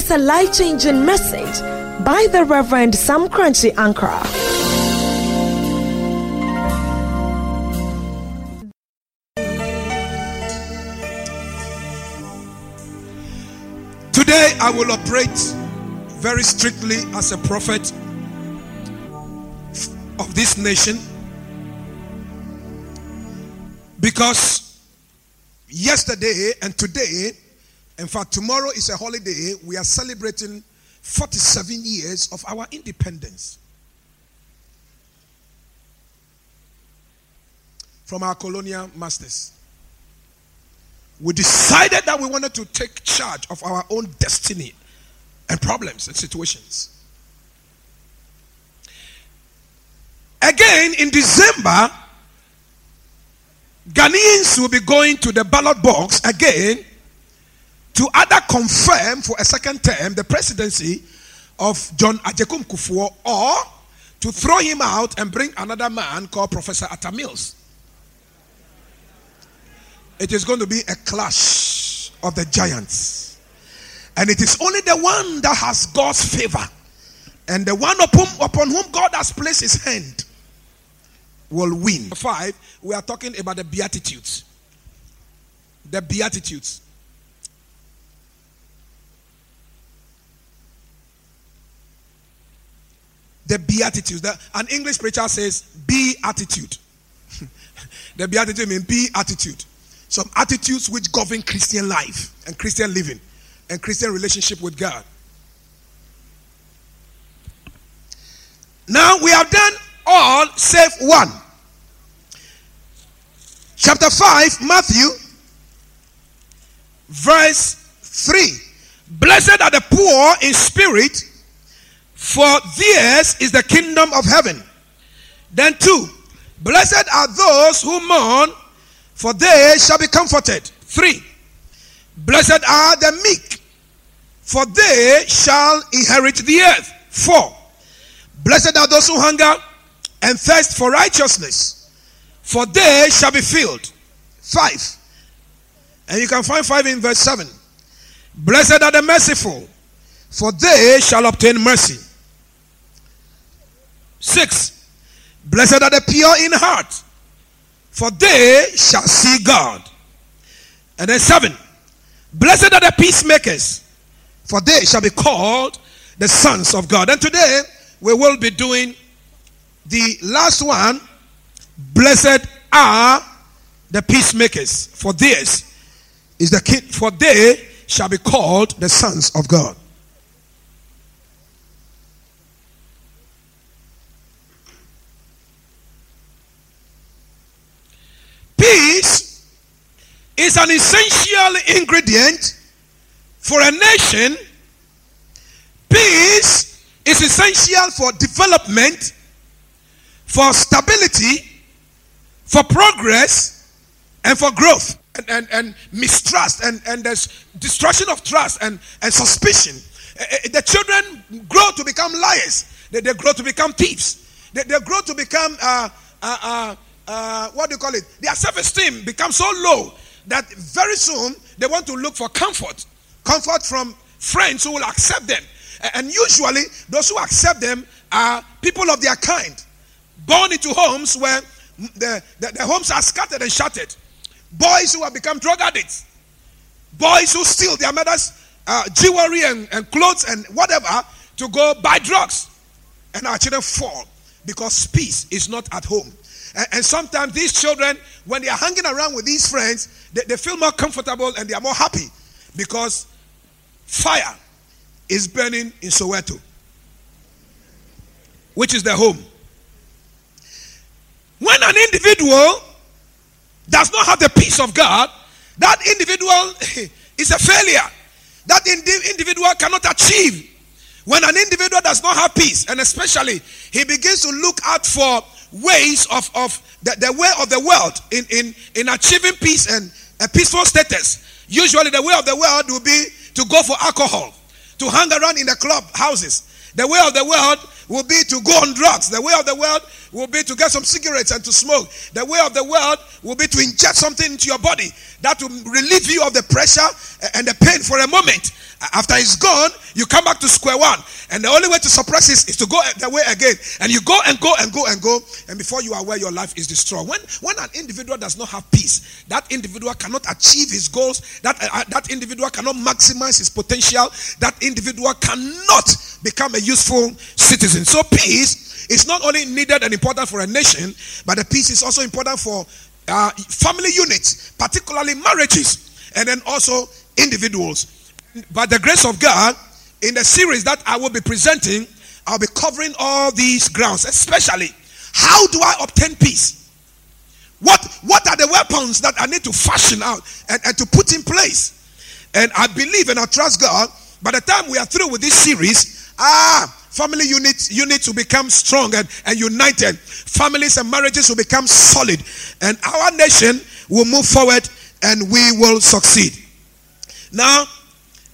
is a life changing message by the Reverend Sam Korankye Ankrah. Today I will operate very strictly as a prophet of this nation because yesterday and today, in fact, tomorrow is a holiday, we are celebrating 47 years of our independence from our colonial masters. We decided that we wanted to take charge of our own destiny and problems and situations. Again, in December, Ghanaians will be going to the ballot box again to either confirm for a second term the presidency of John Agyekum Kufuor or to throw him out and bring another man called Professor Atta Mills. It is going to be a clash of the giants. And it is only the one that has God's favor and the one upon, upon whom God has placed his hand will win. Five, we are talking about the Beatitudes. The Beatitudes. The Beatitudes. The, an English preacher says, be attitude. the Beatitude means be attitude. Some attitudes which govern Christian life and Christian living and Christian relationship with God. Now we have done all save one. Chapter 5, Matthew, verse 3. Blessed are the poor in spirit, for theirs is the kingdom of heaven. Then 2. Blessed are those who mourn, for they shall be comforted. 3. Blessed are the meek, for they shall inherit the earth. 4. Blessed are those who hunger and thirst for righteousness, for they shall be filled. 5. And you can find 5 in verse 7. Blessed are the merciful, for they shall obtain mercy. 6. Blessed are the pure in heart, for they shall see God. And then 7. Blessed are the peacemakers, for they shall be called the sons of God. And today we will be doing the last one. Blessed are the peacemakers, for this is the king, for they shall be called the sons of God. Peace is an essential ingredient for a nation. Peace is essential for development, for stability, for progress, and for growth. And, and, and mistrust and, and there's destruction of trust and, and suspicion. The children grow to become liars. They, they grow to become thieves. They, they grow to become uh, uh, uh, uh, what do you call it? Their self-esteem becomes so low that very soon they want to look for comfort, comfort from friends who will accept them. And usually, those who accept them are people of their kind, born into homes where the, the, the homes are scattered and shattered. Boys who have become drug addicts, boys who steal their mother's uh, jewelry and, and clothes and whatever to go buy drugs. And our children fall because peace is not at home. And, and, sometimes these children, when they are hanging around with these friends, they, they feel more comfortable and they are more happy because fire is burning in Soweto, which is their home. When an individual does not have the peace of God, that individual is a failure. That indi- individual cannot achieve. When an individual does not have peace, and especially he begins to look out for ways of, of the, the way of the world in, in, in achieving peace and a peaceful status. Usually, the way of the world will be to go for alcohol, to hang around in the club houses. The way of the world will be to go on drugs. The way of the world will be to get some cigarettes and to smoke. The way of the world will be to inject something into your body that will relieve you of the pressure and the pain for a moment. After it's gone, you come back to square one. And the only way to suppress is to go the way again. And you go and go and go and go. And before you are aware, your life is destroyed. When, when an individual does not have peace, that individual cannot achieve his goals. That, uh, that individual cannot maximize his potential. That individual cannot become a useful citizen. So peace is not only needed and important for a nation, but the peace is also important for uh, family units, particularly marriages, and then also individuals. By the grace of God, in the series that I will be presenting, I'll be covering all these grounds, especially how do I obtain peace? What, what are the weapons that I need to fashion out and, and to put in place? And I believe and I trust God. By the time we are through with this series, ah, family units units will become strong and, and united. Families and marriages will become solid. And our nation will move forward and we will succeed. Now,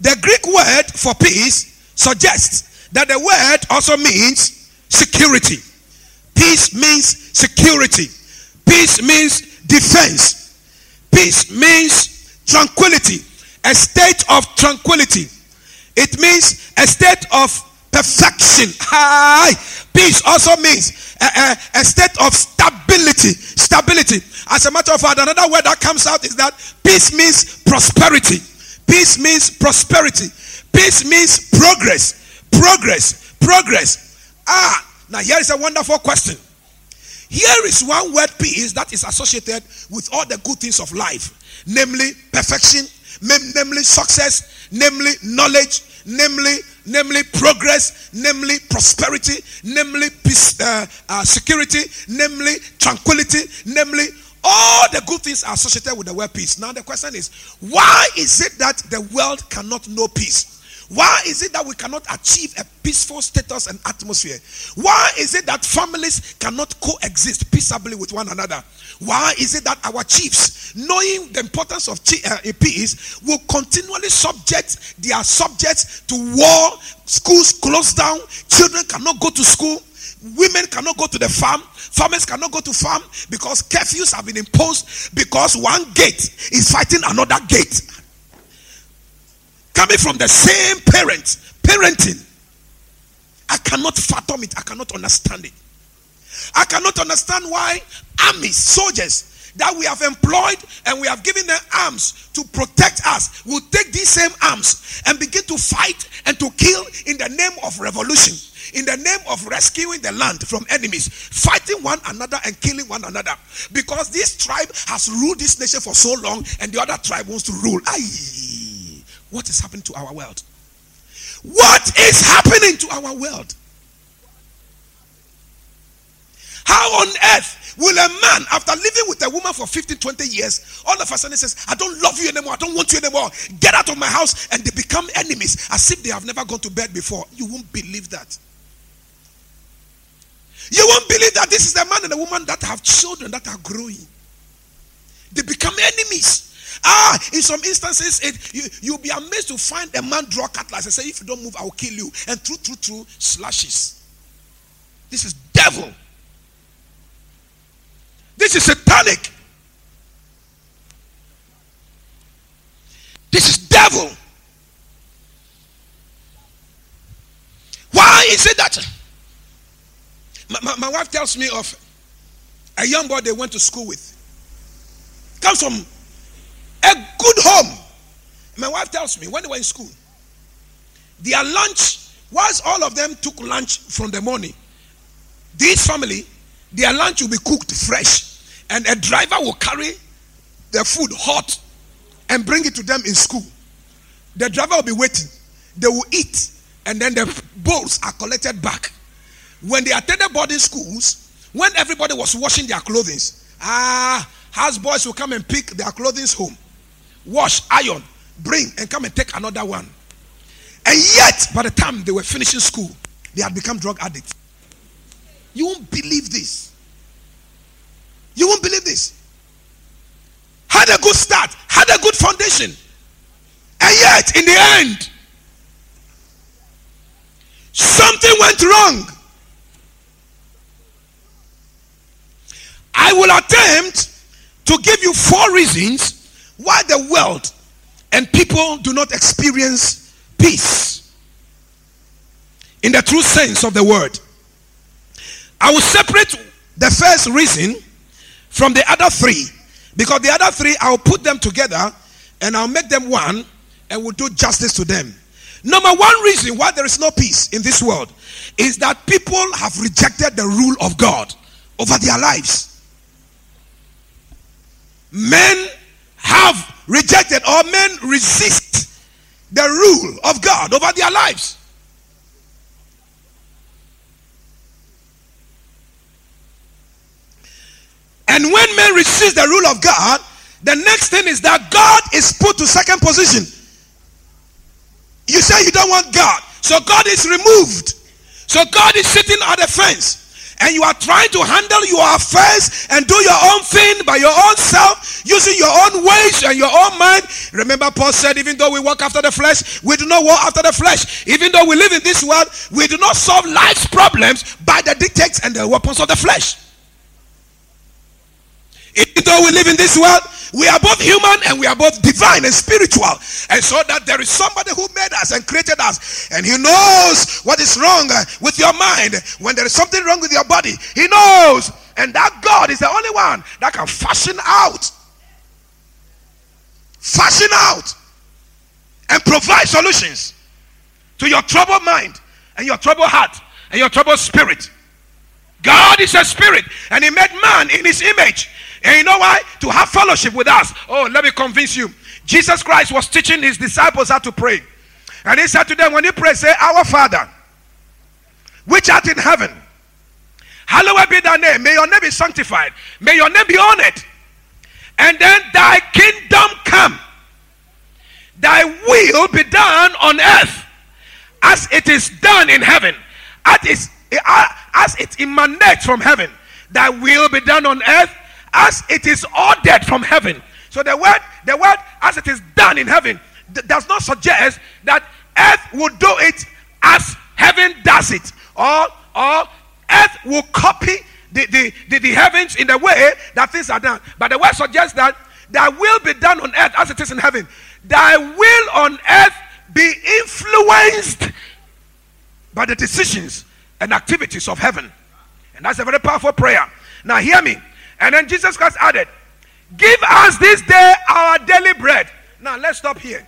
the Greek word for peace suggests that the word also means security. Peace means security. Peace means defense. Peace means tranquility. A state of tranquility. It means a state of perfection. Hi. Peace also means a, a, a, state of stability. Stability. As a matter of fact, another word that comes out is that peace means prosperity. Peace means prosperity. Peace means progress. Progress. Progress. Ah, now here is a wonderful question. Here is one word peace that is associated with all the good things of life, namely perfection, namely success, namely knowledge, namely namely progress, namely prosperity, namely peace, uh, uh, security, namely tranquility, namely all the good things are associated with the word peace. Now, the question is why is it that the world cannot know peace? Why is it that we cannot achieve a peaceful status and atmosphere? Why is it that families cannot coexist peaceably with one another? Why is it that our chiefs, knowing the importance of uh, peace, will continually subject their subjects to war, schools closed down, children cannot go to school, women cannot go to the farm, Farmers cannot go to farm because curfews have been imposed because one gate is fighting another gate. Coming from the same parents, parenting. I cannot fathom it. I cannot understand it. I cannot understand why armies, soldiers that we have employed and we have given them arms to protect us will take these same arms and begin to fight and to kill in the name of revolution in the name of rescuing the land from enemies, fighting one another and killing one another. Because this tribe has ruled this nation for so long and the other tribe wants to rule. Aye. What is happening to our world? What is happening to our world? How on earth will a man, after living with a woman for 15, 20 years, all of a sudden says, I don't love you anymore, I don't want you anymore, get out of my house, and they become enemies as if they have never gone to bed before? You won't believe that. You won't believe that this is the man and the woman that have children that are growing. They become enemies. Ah, in some instances, it, you, you'll be amazed to find a man draw cutlass and say, If you don't move, I'll kill you. And through, through, through, slashes. This is devil. This is satanic. This is devil. Why is it that my, my, my, wife tells me of a young boy they went to school with. Comes from a good home. My wife tells me when they were in school, their lunch, whilst all of them took lunch from the morning, this family, their lunch will be cooked fresh, and a driver will carry the food hot and bring it to them in school. The driver will be waiting. They will eat, and then the bowls are collected back when they attended boarding schools, when everybody was washing their clothing, ah, houseboys will come and pick their clothing home, wash, iron, bring, and come and take another one. And yet, by the time they were finishing school, they had become drug addicts. You won't believe this. You won't believe this. Had a good start, had a good foundation. And yet, in the end, something went wrong. I will attempt to give you four reasons why the world and people do not experience peace in the true sense of the word. I will separate the first reason from the other three because the other three I'll put them together and I'll make them one and will do justice to them. Number one reason why there is no peace in this world is that people have rejected the rule of God over their lives. Men have rejected or men resist the rule of God over their lives. And when men resist the rule of God, the next thing is that God is put to second position. You say you don't want God, so God is removed. So God is sitting at the fence and you are trying to handle your affairs and do your own thing by your own self, using your own ways and your own mind. Remember, Paul said, even though we walk after the flesh, we do not walk after the flesh. Even though we live in this world, we do not solve life's problems by the dictates and the weapons of the flesh. Even though we live in this world, we are both human and we are both divine and spiritual. And so that there is somebody who made us and created us, and He knows what is wrong uh, with your mind. When there is something wrong with your body, He knows. And that God is the only one that can fashion out, fashion out, and provide solutions to your troubled mind and your troubled heart and your troubled spirit. God is a spirit, and He made man in His image. And you know why? To have fellowship with us. Oh, let me convince you. Jesus Christ was teaching his disciples how to pray. And he said to them, when you pray, say, Our Father, which art in heaven, hallowed be thy name. May your name be sanctified. May your name be honored. And then thy kingdom come. Thy will be done on earth as it is done in heaven. As, uh, as it emanates from heaven. Thy will be done on earth as it is ordered from heaven. So the word, the word as it is done in heaven th- does not suggest that earth will do it as heaven does it. Or, or earth will copy the, the, the, the heavens in the way that things are done. But the word suggests that thy will be done on earth as it is in heaven. Thy will on earth be influenced by the decisions and activities of heaven. And that's a very powerful prayer. Now, hear me. And then Jesus Christ added, Give us this day our daily bread. Now let's stop here.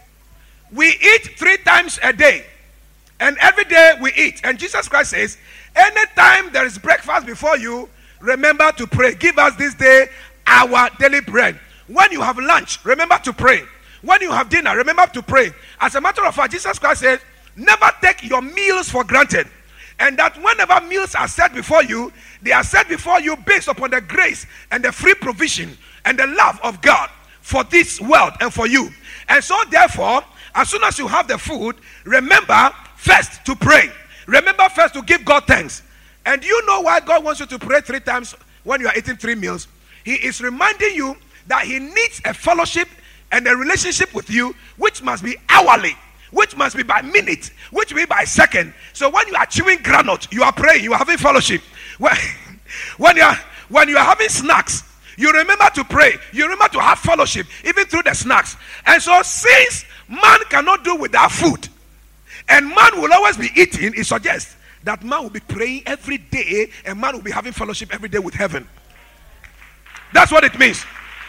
We eat three times a day, and every day we eat. And Jesus Christ says, Anytime there is breakfast before you, remember to pray. Give us this day our daily bread. When you have lunch, remember to pray. When you have dinner, remember to pray. As a matter of fact, Jesus Christ says, Never take your meals for granted. And that whenever meals are set before you, they are set before you based upon the grace and the free provision and the love of God for this world and for you. And so, therefore, as soon as you have the food, remember first to pray. Remember first to give God thanks. And you know why God wants you to pray three times when you are eating three meals? He is reminding you that He needs a fellowship and a relationship with you, which must be hourly which must be by minute, which be by second. So when you are chewing granite, you are praying, you are having fellowship. When, when you are when you are having snacks, you remember to pray, you remember to have fellowship, even through the snacks. And so, since man cannot do without food, and man will always be eating, it suggests that man will be praying every day, and man will be having fellowship every day with heaven. That's what it means.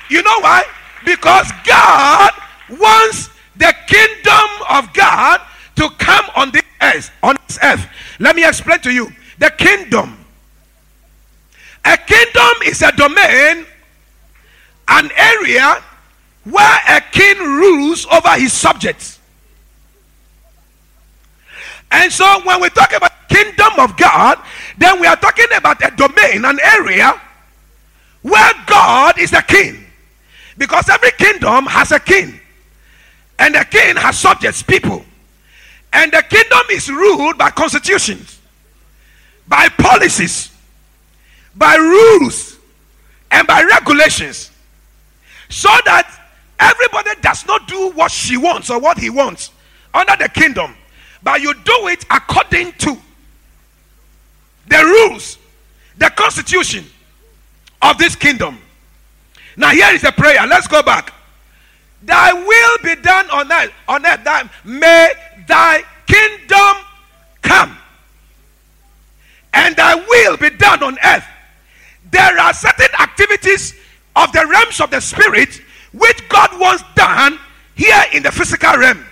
You know why? Because God wants the kingdom of God to come on this earth, on this earth. Let me explain to you. The kingdom. A kingdom is a domain, an area where a king rules over his subjects. And so when we talk about kingdom of God, then we are talking about a domain, an area where God is the king. Because every kingdom has a king. And the king has subjects, people. And the kingdom is ruled by constitutions, by policies, by rules, and by regulations. So that everybody does not do what she wants or what he wants under the kingdom, but you do it according to the rules, the constitution of this kingdom. Now, here is a prayer. Let's go back. Thy will be done on earth. On earth. Thy, may thy kingdom come and thy will be done on earth. There are certain activities of the realms of the spirit which God wants done here in the physical realm.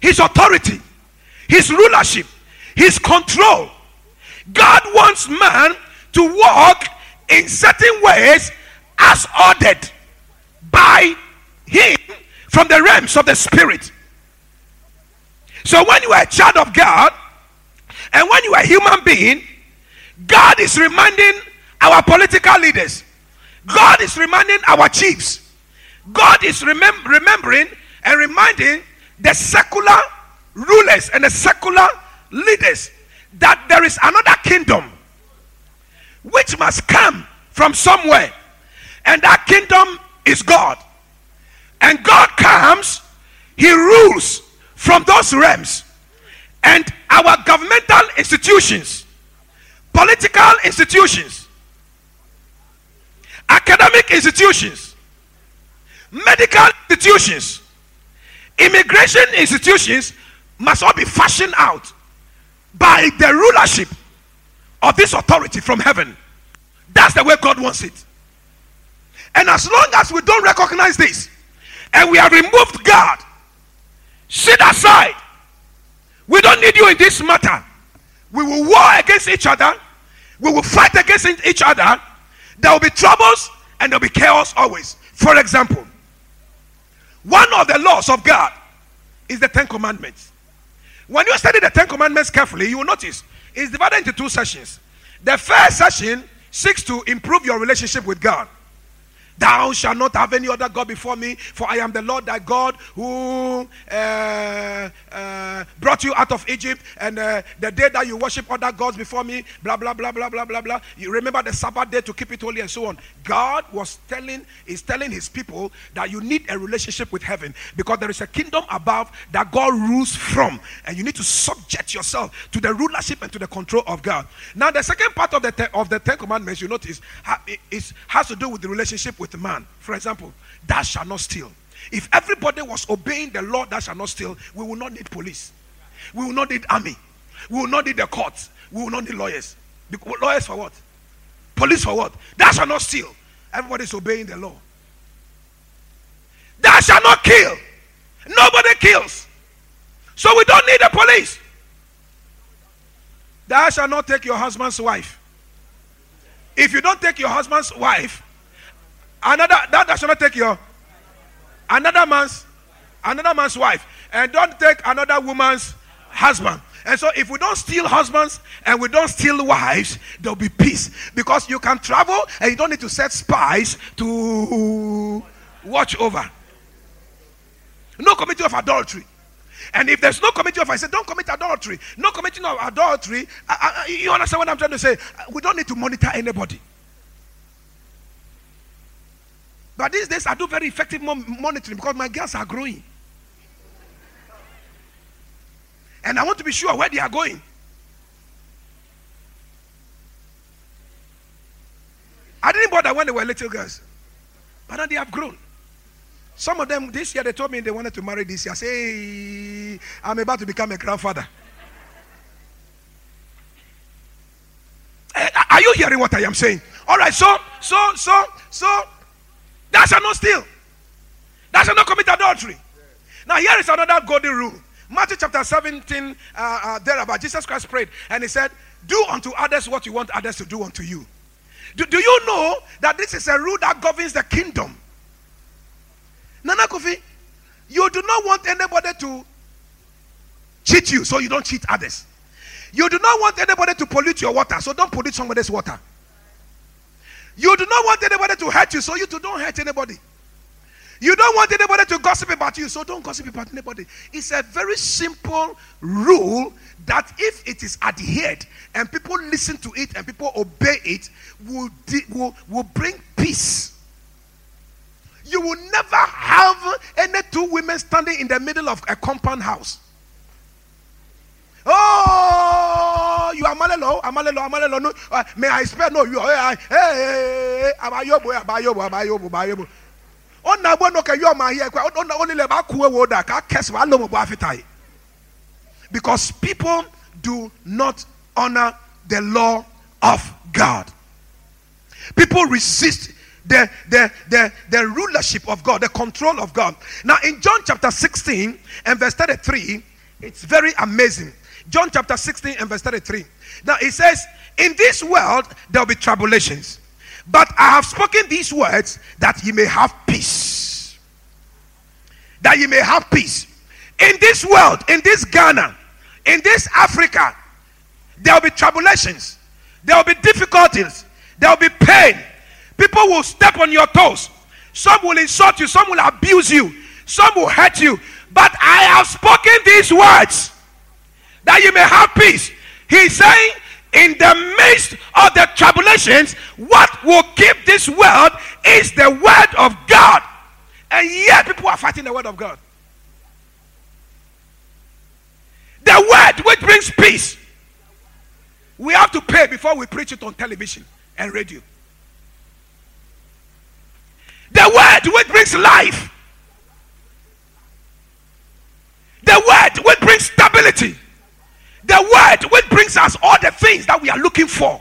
His authority, his rulership, his control. God wants man to walk in certain ways as ordered by him from the realms of the spirit. So when you are a child of God and when you are a human being, God is reminding our political leaders, God is reminding our chiefs, God is remem- remembering and reminding the secular rulers and the secular leaders that there is another kingdom which must come from somewhere, and that kingdom is God. And God comes, He rules from those realms, and our governmental institutions, political institutions, academic institutions, medical institutions, immigration institutions must all be fashioned out by the rulership of this authority from heaven. That's the way God wants it. And as long as we don't recognize this and we have removed God, sit aside. We don't need you in this matter. We will war against each other. We will fight against each other. There will be troubles and there will be chaos always. For example, one of the laws of God is the Ten Commandments. When you study the Ten Commandments carefully, you will notice it's divided into two sessions. The first session seeks to improve your relationship with God. Thou shalt not have any other God before me, for I am the Lord thy God who uh, uh, brought you out of Egypt. And uh, the day that you worship other gods before me, blah, blah, blah, blah, blah, blah, blah. You remember the Sabbath day to keep it holy and so on. God was telling, is telling his people that you need a relationship with heaven because there is a kingdom above that God rules from. And you need to subject yourself to the rulership and to the control of God. Now, the second part of the, of the Ten Commandments, you notice, ha- is, has to do with the relationship with with man. For example, thou shall not steal. If everybody was obeying the law, thou shall not steal, we will not need police. We will not need army. We will not need the courts. We will not need lawyers. Lawyers for what? Police for what? Thou shall not steal. Everybody is obeying the law. Thou shall not kill. Nobody kills. So we don't need the police. Thou shall not take your husband's wife. If you don't take your husband's wife, Another that, that not take your another man's another man's wife, and don't take another woman's husband. And so, if we don't steal husbands and we don't steal wives, there'll be peace because you can travel and you don't need to set spies to watch over. No committee of adultery. And if there's no committee of, I said, don't commit adultery. No committing of adultery. I, I, you understand what I'm trying to say? We don't need to monitor anybody. But these days, I do very effective monitoring because my girls are growing. And I want to be sure where they are going. I didn't bother when they were little girls. But now they have grown. Some of them this year they told me they wanted to marry this year. I say, I'm about to become a grandfather. Eh, are you hearing what I am saying? All right, so, so, so, so, Thou shalt not steal. Thou shalt not commit adultery. Now, here is another golden rule. Matthew chapter 17, uh, uh, there about Jesus Christ prayed and he said, Do unto others what you want others to do unto you. Do, do you know that this is a rule that governs the kingdom? Nana Kofi, you do not want anybody to cheat you, so you don't cheat others. You do not want anybody to pollute your water, so don't pollute somebody's water. You do not want anybody to hurt you, so you don't hurt anybody. You don't want anybody to gossip about you, so don't gossip about anybody. It's a very simple rule that if it is adhered and people listen to it and people obey it, will, will, will bring peace. You will never have any two women standing in the middle of a compound house. Oh, you are malelo, amalelo, amalelo. No, uh, may I spare? No, you are. Hey, hey, abayobo, abayobo, abayobo, abayobo. On na bo no ke yo ma here kwa on only le ba ku wo da ka kes ba lo mo ba. Because people do not honor the law of God. People resist the, the, the, the rulership of God, the control of God. Now, in John chapter 16 and verse 33, it's very amazing. John chapter 16 and verse 33. Now, it says, In this world there will be tribulations, but I have spoken these words that ye may have peace. That ye may have peace. In this world, in this Ghana, in this Africa, there will be tribulations, there will be difficulties, there will be pain. People will step on your toes. Some will insult you, some will abuse you, some will hurt you. But I have spoken these words that you may have peace. He's saying, in the midst of the tribulations, what will keep this world is the word of God. And yet, people are fighting the word of God. The word which brings peace. We have to pay before we preach it on television and radio. The word which brings life. The word which brings stability. The word which brings us all the things that we are looking for.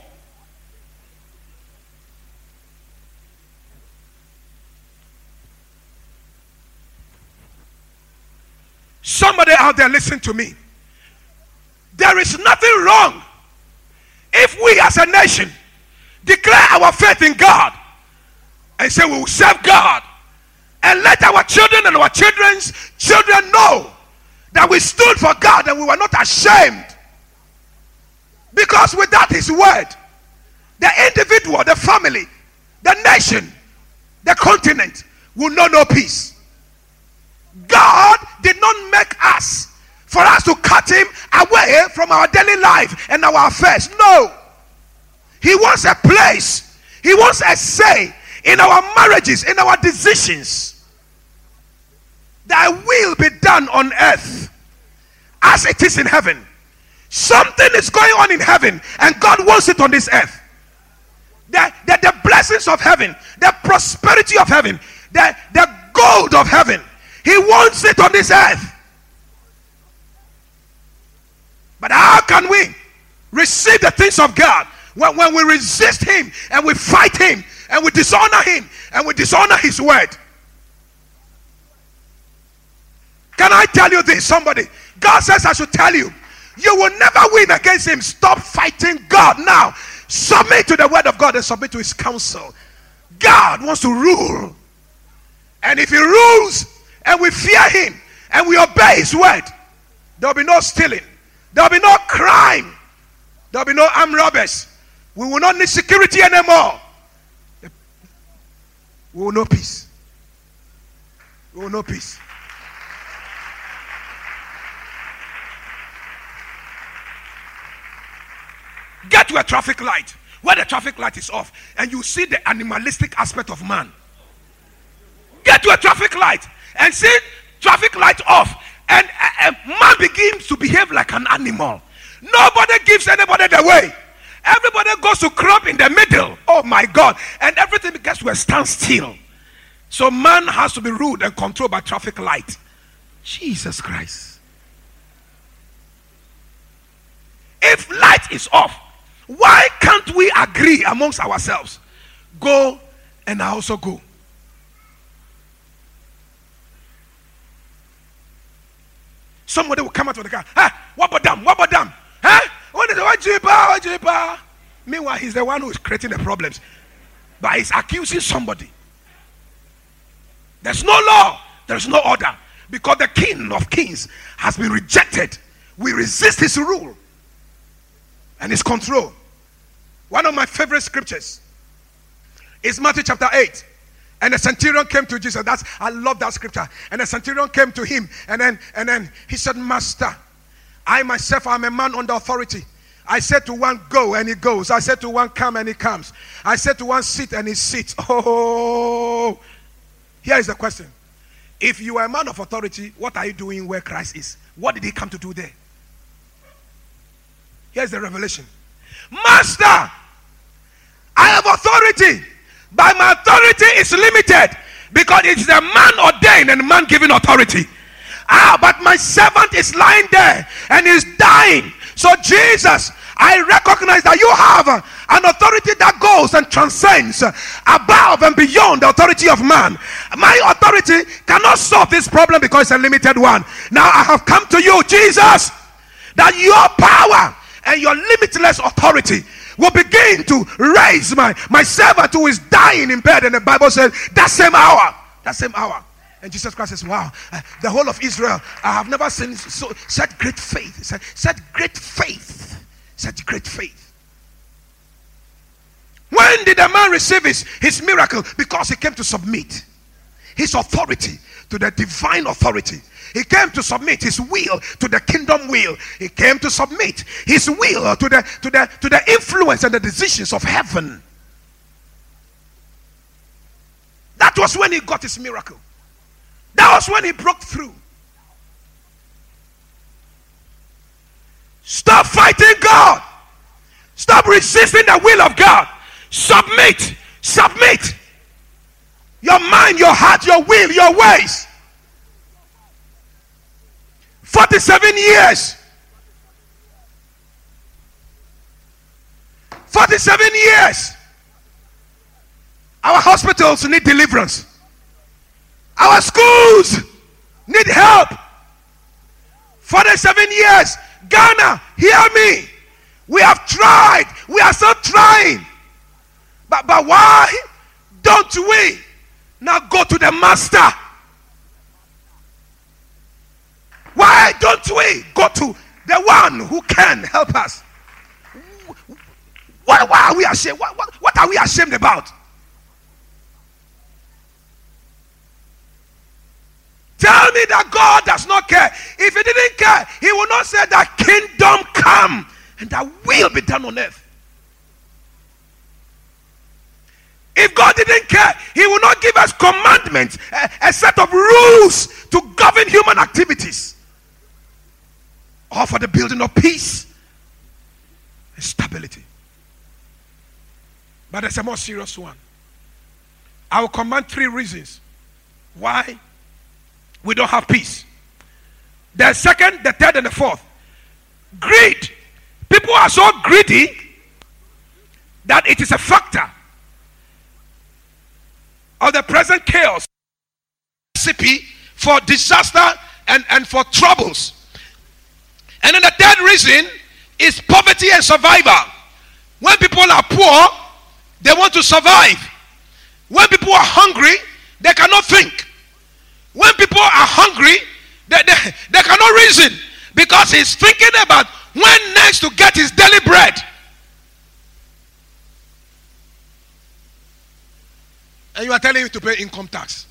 Somebody out there, listen to me. There is nothing wrong if we as a nation declare our faith in God and say we will serve God and let our children and our children's children know that we stood for God and we were not ashamed. Because without His word, the individual, the family, the nation, the continent will not know no peace. God did not make us for us to cut Him away from our daily life and our affairs. No. He wants a place, He wants a say in our marriages, in our decisions. Thy will be done on earth as it is in heaven. Something is going on in heaven, and God wants it on this earth. The, the, the blessings of heaven, the prosperity of heaven, the, the gold of heaven, He wants it on this earth. But how can we receive the things of God when, when we resist Him and we fight Him and we dishonor Him and we dishonor His word? Can I tell you this? Somebody, God says I should tell you, you will never win against Him. Stop fighting God now. Submit to the word of God and submit to His counsel. God wants to rule. And if He rules and we fear Him and we obey His word, there will be no stealing, there will be no crime, there will be no armed robbers. We will not need security anymore. We will know peace. We will know peace. Get to a traffic light where the traffic light is off and you see the animalistic aspect of man. Get to a traffic light and see traffic light off and a, a man begins to behave like an animal. Nobody gives anybody the way. Everybody goes to crop in the middle. Oh my God. And everything gets to a standstill. So man has to be ruled and controlled by traffic light. Jesus Christ. If light is off, why can't we agree amongst ourselves? Go and I also go. Somebody will come out of the car. Ah, what about them? What about them? Huh? What is what jipa? What jipa? Meanwhile, he's the one who is creating the problems. But he's accusing somebody. There's no law, there's no order. Because the king of kings has been rejected. We resist his rule and his control. One of my favorite scriptures is Matthew chapter 8. And the centurion came to Jesus. That's I love that scripture. And the centurion came to him, and then and then he said, Master, I myself am a man under authority. I said to one, go, and he goes. I said to one, come, and he comes. I said to one, sit, and he sits. Oh, here is the question. If you are a man of authority, what are you doing where Christ is? What did he come to do there? Here's the revelation Master, I have authority, but my authority is limited because it's the man ordained and man given authority. Ah, but my servant is lying there and is dying. So, Jesus, I recognize that you have an authority that goes and transcends above and beyond the authority of man. My authority cannot solve this problem because it's a limited one. Now I have come to you, Jesus, that your power and your limitless authority will begin to raise my, my servant who is dying in bed. And the Bible says, that same hour, that same hour. And Jesus Christ says, Wow, uh, the whole of Israel, I have never seen so, such great faith. Said, such great faith. Such great faith. When did the man receive his, his miracle? Because he came to submit his authority to the divine authority. He came to submit his will to the kingdom will. He came to submit his will to the to the to the influence and the decisions of heaven. That was when he got his miracle. That was when he broke through. Stop fighting God. Stop resisting the will of God. Submit. Submit. Your mind, your heart, your will, your ways. 47 years. 47 years. Our hospitals need deliverance. Our schools need help. 47 years. Ghana, hear me. We have tried. We are still trying. But, but why don't we now go to the master? Why don't we go to the one who can help us? Why, are we ashamed? What, what, what are we ashamed about? Tell me that God does not care. If He didn't care, He will not say that kingdom come and that will be done on earth. If God didn't care, He will not give us commandments, a, a set of rules to govern human activities, or for the building of peace and stability. But there's a more serious one. I will command three reasons why we don't have peace. The second, the third, and the fourth. Greed. People are so greedy that it is a factor of the present chaos recipe for disaster and, and for troubles. And then the third reason is poverty and survival. When people are poor, they want to survive. When people are hungry, they cannot think. When people are hungry, they, they, they cannot reason because he's thinking about when next to get his daily bread. And you are telling him to pay income tax.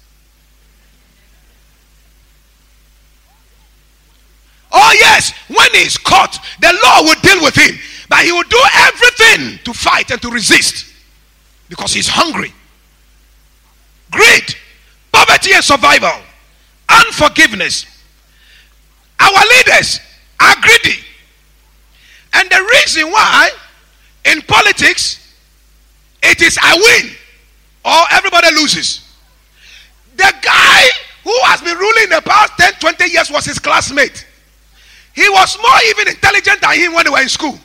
Oh, yes, when he's caught, the law will deal with him. But he will do everything to fight and to resist because he's hungry. Greed, poverty, and survival, unforgiveness. Our leaders are greedy. And the reason why in politics it is I win or everybody loses. The guy who has been ruling the past 10, 20 years was his classmate. He was more even intelligent than him when they were in school.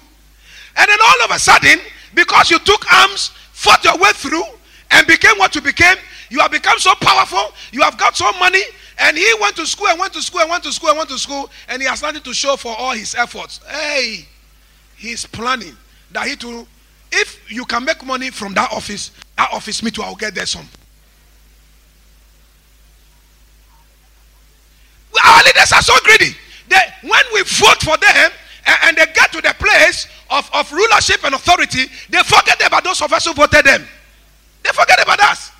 And then all of a sudden, because you took arms, fought your way through, and became what you became, you have become so powerful, you have got so money, and he went to school and went to school and went to school and went to school, and he has nothing to show for all his efforts. Hey, he's planning that he to, if you can make money from that office, that office, me too, I'll get there some. Our leaders are so greedy. They, when we vote for them and, and they get to the place of, of rulership and authority, they forget about those of us who voted them. They forget about us.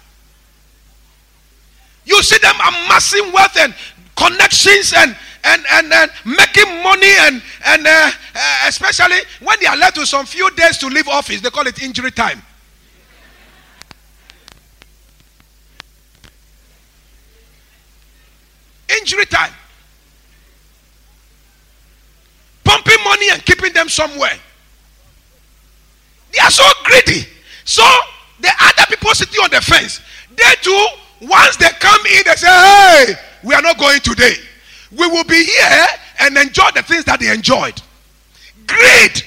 You see them amassing wealth and connections and and and, and making money and and uh, uh, especially when they are left with some few days to leave office, they call it injury time. Injury time. Pumping money and keeping them somewhere. They are so greedy. So the other people sitting on the fence, they too, once they come in, they say, Hey, we are not going today. we will be here and enjoy the things that they enjoyed. Greed.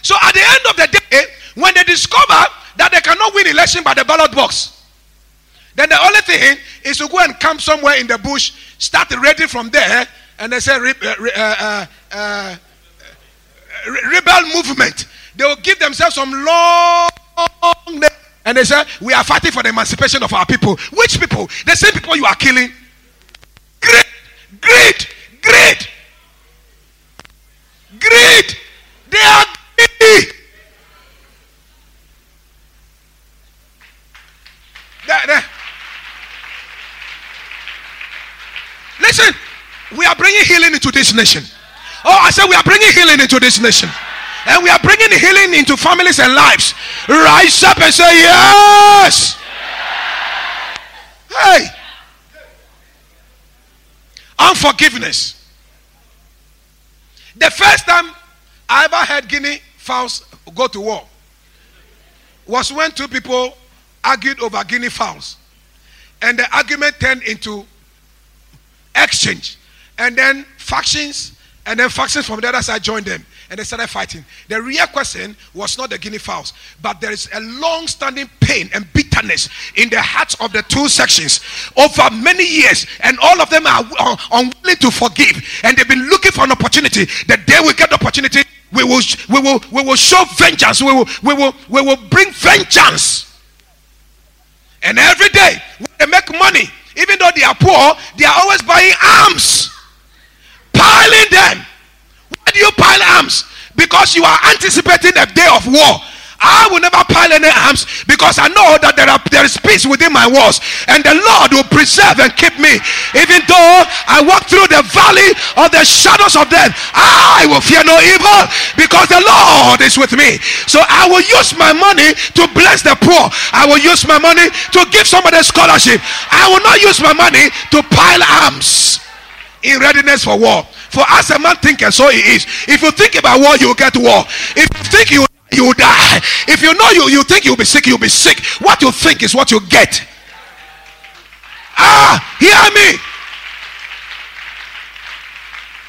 So at the end of the day, when they discover that they cannot win election by the ballot box, then the only thing is to go and camp somewhere in the bush, start ready from there, and they say uh, uh, uh, rebel movement. They will give themselves some long and they say, We are fighting for the emancipation of our people. Which people? The same people you are killing. Greed, greed, greed, greed. They are greedy. There, there. Listen, we are bringing healing into this nation. Oh, I said we are bringing healing into this nation. And we are bringing healing into families and lives. Rise up and say, Yes. Hey. Unforgiveness. The first time I ever heard Guinea fowls go to war was when two people argued over Guinea fowls. And the argument turned into exchange. And then factions, and then factions from the other side joined them and they started fighting. The real question was not the guinea fowls, but there is a long standing pain and bitterness in the hearts of the two sections over many years, and all of them are unwilling to forgive, and they've been looking for an opportunity. The day we get the opportunity, we will, we will, we will show vengeance, we will, we will, we will bring vengeance. And every day, they make money, even though they are poor, they are always buying arms, piling them why do you pile arms? Because you are anticipating a day of war. I will never pile any arms because I know that there, are, there is peace within my walls and the Lord will preserve and keep me. Even though I walk through the valley of the shadows of death, I will fear no evil because the Lord is with me. So I will use my money to bless the poor. I will use my money to give somebody a scholarship. I will not use my money to pile arms in readiness for war. For as a man thinketh, so he is. If you think about war, you will get war. If you think you you will die. If you know you, you think you'll be sick, you'll be sick. What you think is what you get. Ah, hear me.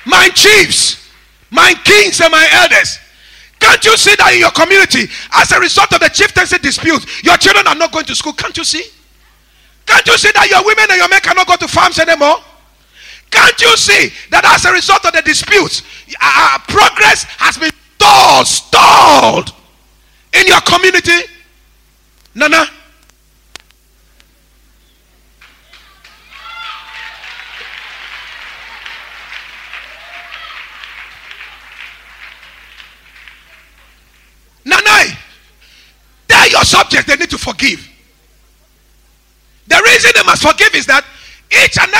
My chiefs, my kings, and my elders. Can't you see that in your community, as a result of the chieftaincy dispute, your children are not going to school? Can't you see? Can't you see that your women and your men cannot go to farms anymore? Can't you see that as a result of the disputes, progress has been stalled, stalled in your community? Nana? Nana, tell your subjects they need to forgive. The reason they must forgive is that each and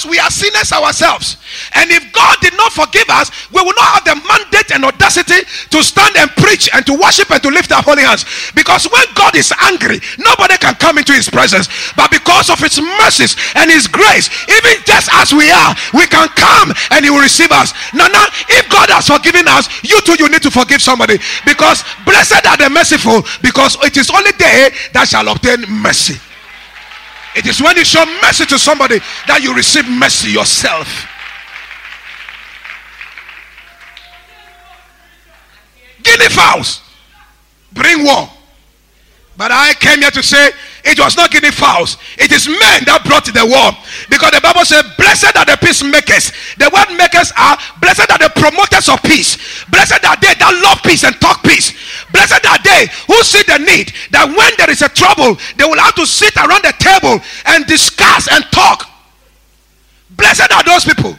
us, we are sinners ourselves. And if God did not forgive us, we will not have the mandate and audacity to stand and preach and to worship and to lift our holy hands. Because when God is angry, nobody can come into his presence. But because of his mercies and his grace, even just as we are, we can come and he will receive us. Now, now, if God has forgiven us, you too, you need to forgive somebody. Because blessed are the merciful, because it is only they that shall obtain mercy. It is when you show mercy to somebody that you receive mercy yourself. Guinea fowls bring war. But I came here to say it was not guinea fowls. It is men that brought the war. Because the Bible says, Blessed are the peacemakers. The word makers are blessed are the promoters of peace. Blessed are they that love peace and talk peace. Blessed are they who see the need that when there is a trouble, they will have to sit around the table and discuss and talk. Blessed are those people.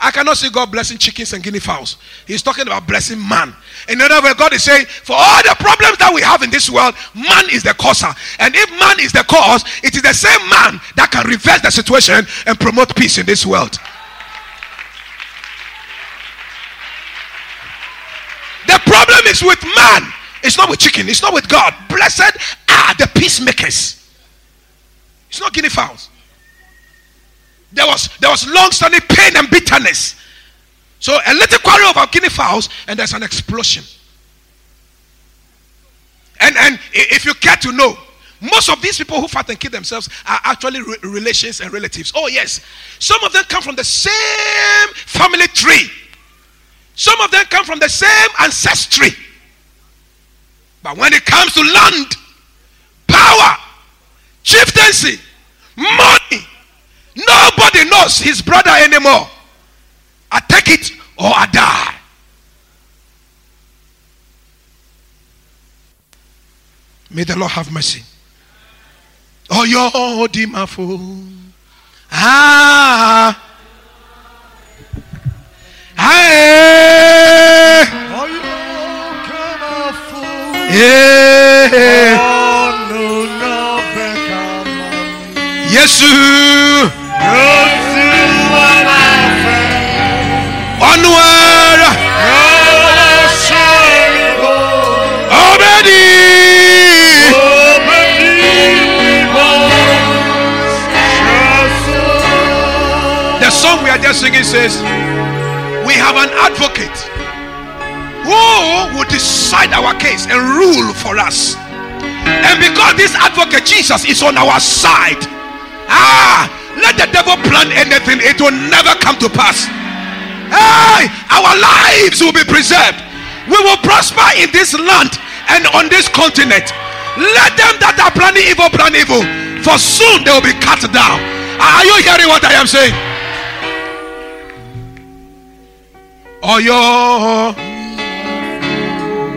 I cannot see God blessing chickens and guinea fowls. He's talking about blessing man. In other words, God is saying, for all the problems that we have in this world, man is the causer. And if man is the cause, it is the same man that can reverse the situation and promote peace in this world. The problem is with man. It's not with chicken. It's not with God. Blessed are the peacemakers. It's not guinea fowls. There was there was long-standing pain and bitterness. So a little quarrel about guinea fowls, and there's an explosion. And and if you care to know, most of these people who fight and kill themselves are actually re- relations and relatives. Oh, yes. Some of them come from the same family tree, some of them come from the same ancestry. But when it comes to land, power, chieftaincy, money, nobody knows his brother anymore. I take it or I die. May the Lord have mercy. Oh, you're dimafo. Ah. Aye. Yeah. Yesu. The song we are just singing says, We have an advocate who will decide our case and rule for us. And because this advocate, Jesus, is on our side, ah, let the devil plan anything, it will never come to pass. Hey, our lives will be preserved. We will prosper in this land and on this continent. Let them that are planning evil plan evil, for soon they will be cut down. Are you hearing what I am saying? Oh, yo.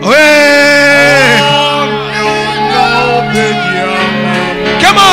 Hey.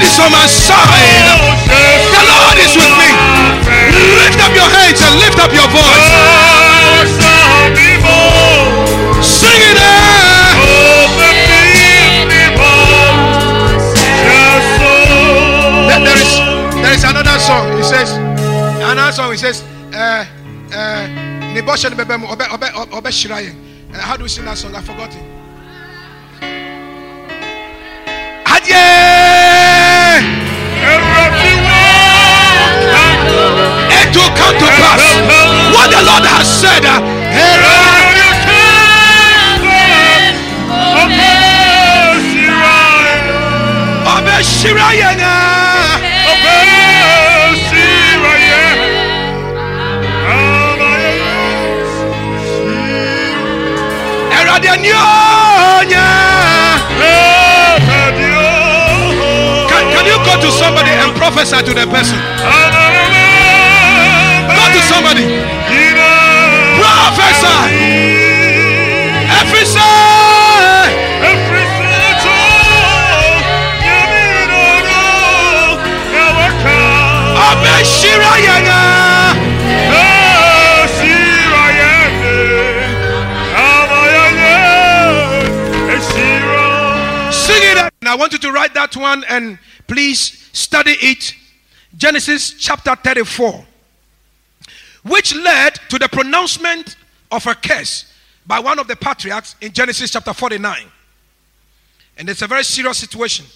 Lord is on my side. The Lord is with me. Lift up your hands and lift up your voice. Sing it now. There- there is there is another song. He says another song. He says uh uh how do we sing that song? I forgot the Lord has said. Uh, ani ɔnya. Can, can you go to somebody and prophesy to the person? Go to somebody. I want you to write that one and please study it. Genesis chapter 34, which led to the pronouncement of a curse by one of the patriarchs in Genesis chapter 49. And it's a very serious situation.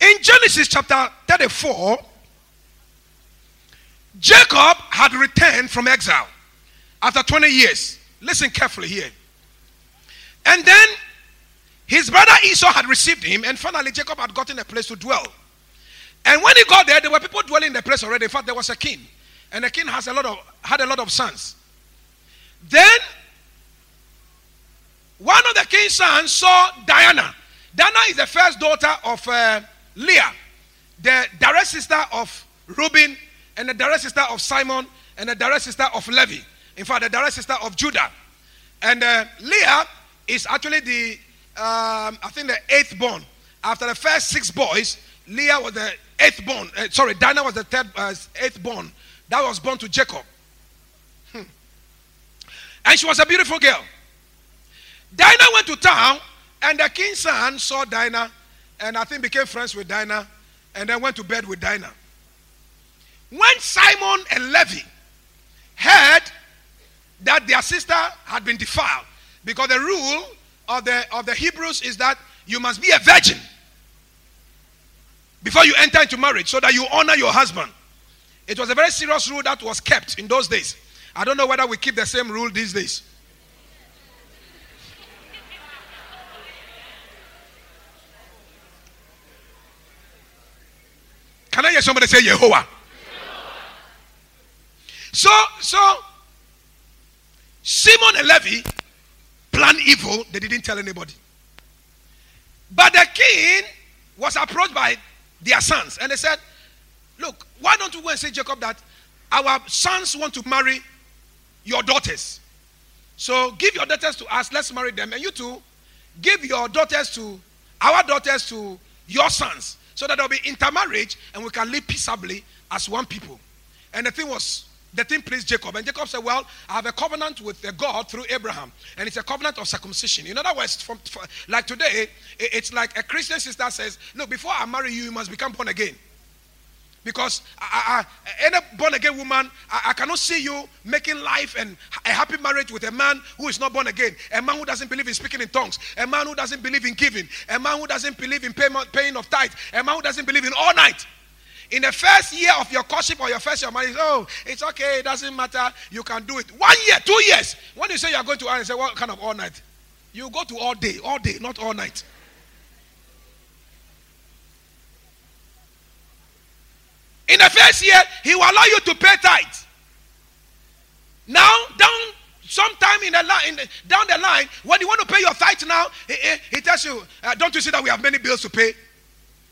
In Genesis chapter 34, Jacob had returned from exile after 20 years. Listen carefully here. And then his brother Esau had received him, and finally Jacob had gotten a place to dwell. And when he got there, there were people dwelling in the place already. In fact, there was a king, and the king has a lot of had a lot of sons. Then one of the king's sons saw Dinah. Dinah is the first daughter of uh, Leah, the direct sister of Reuben, and the direct sister of Simon, and the direct sister of Levi. In fact, the direct sister of Judah. And uh, Leah is actually the, um, I think, the eighth born. After the first six boys, Leah was the eighth born. Uh, sorry, Dinah was the third, uh, eighth born. That was born to Jacob. Hmm. And she was a beautiful girl. Dinah went to town, and the king's son saw Dinah, and I think became friends with Dinah, and then went to bed with Dinah. When Simon and Levi heard that their sister had been defiled, because the rule of the of the Hebrews is that you must be a virgin before you enter into marriage, so that you honor your husband. It was a very serious rule that was kept in those days. I don't know whether we keep the same rule these days. Can I hear somebody say Yehovah? So, so Simon and Levi planned evil. They didn't tell anybody. But the king was approached by their sons, and they said, "Look, why don't you go and say Jacob that our sons want to marry your daughters? So give your daughters to us. Let's marry them, and you too, give your daughters to our daughters to your sons." so that there'll be intermarriage and we can live peaceably as one people. And the thing was, the thing pleased Jacob. And Jacob said, Well, I have a covenant with God through Abraham. And it's a covenant of circumcision. In other words, from, from, like today, it's like a Christian sister says, Look, before I marry you, you must become born again. Because I, I, any born again woman, I, I, cannot see you making life and a happy marriage with a man who is not born again, a man who doesn't believe in speaking in tongues, a man who doesn't believe in giving, a man who doesn't believe in payment, paying of tithe, a man who doesn't believe in all night. In the first year of your courtship or your first year of marriage, oh, it's okay, it doesn't matter, you can do it. One year, two years. When you say you're going to all night, say, what kind of all night? You go to all day, all day, not all night. In the first year, he will allow you to pay tithe. Now, down sometime in the line, down the line, when you want to pay your tithe now, he, he, he tells you, uh, "Don't you see that we have many bills to pay?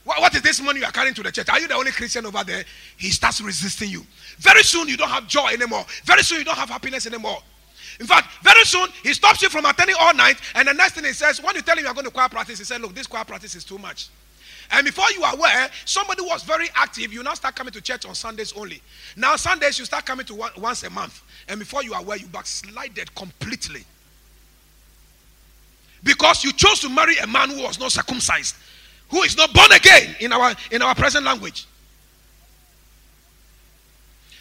What, what is this money you are carrying to the church? Are you the only Christian over there?" He starts resisting you. Very soon, you don't have joy anymore. Very soon, you don't have happiness anymore. In fact, very soon he stops you from attending all night, and the next thing he says, when you tell him you are going to choir practice, he said, "Look, this choir practice is too much." And before you are aware, somebody was very active. You now start coming to church on Sundays only. Now, Sundays, you start coming to one, once a month. And before you are aware, you backslided completely. Because you chose to marry a man who was not circumcised, who is not born again in our, in our present language.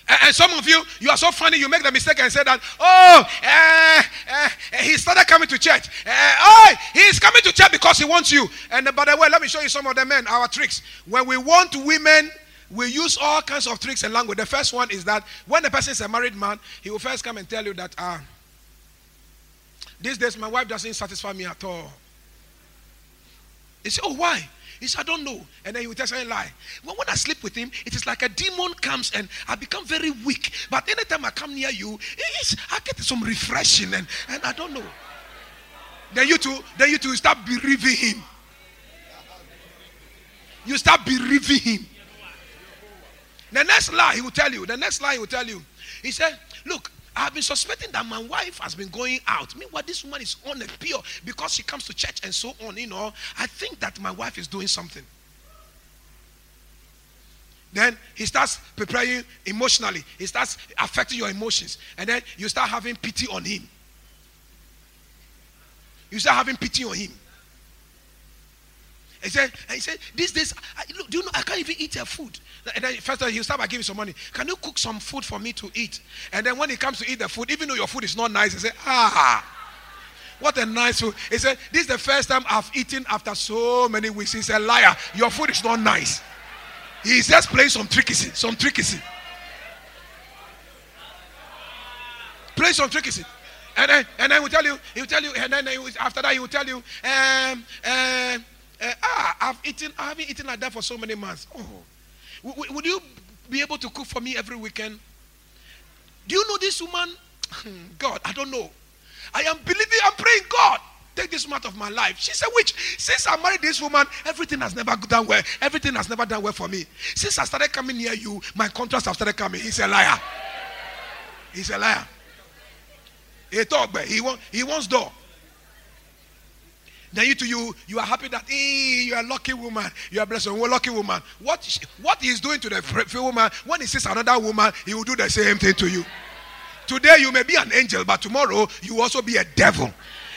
And, some of you, you are so funny, you make the mistake and say that, oh, uh, uh, he started coming to church. Uh, oh, he's coming to church because he wants you. And by the way, let me show you some of the men, our tricks. When we want women, we use all kinds of tricks and language. The first one is that when the person is a married man, he will first come and tell you that, ah, these days my wife doesn't satisfy me at all. He say, oh, why? He said, I don't know. And then he will tell a lie. Well, when I sleep with him, it is like a demon comes and I become very weak. But anytime I come near you, I get some refreshing and, and I don't know. Then you two, then you two start bereaving him. You start bereaving him. The next lie he will tell you, the next lie he will tell you. He said, Look, I have been suspecting that my wife has been going out. Meanwhile, this woman is on a pure because she comes to church and so on. You know, I think that my wife is doing something. Then he starts preparing emotionally. He starts affecting your emotions. And then you start having pity on him. You start having pity on him. He said, he said, these days, I, look, do you know, I can't even eat your food. And then first he'll start by giving some money. Can you cook some food for me to eat? And then when he comes to eat the food, even though your food is not nice, he say, ah, what a nice food. He said, this is the first time I've eaten after so many weeks. He's a liar. Your food is not nice. He's just playing some trickery, some trickery. Play some trickery. And then, and then he will tell you, he will tell you, and then after that he will tell you, um, um, uh, ah, I've eaten, I haven't eaten like that for so many months. Oh, would you be able to cook for me every weekend? Do you know this woman? God, I don't know. I am believing, I'm praying, God, take this woman out of my life. She's a witch. Since I married this woman, everything has never done well. Everything has never done well for me. Since I started coming near you, my contracts have started coming. He's a liar. He's a liar. He talk, but he want he wants door. Then you to you you are happy that hey, you are a lucky woman, you are blessed, you're lucky woman. What what he is doing to the woman when he sees another woman, he will do the same thing to you. Today you may be an angel, but tomorrow you will also be a devil.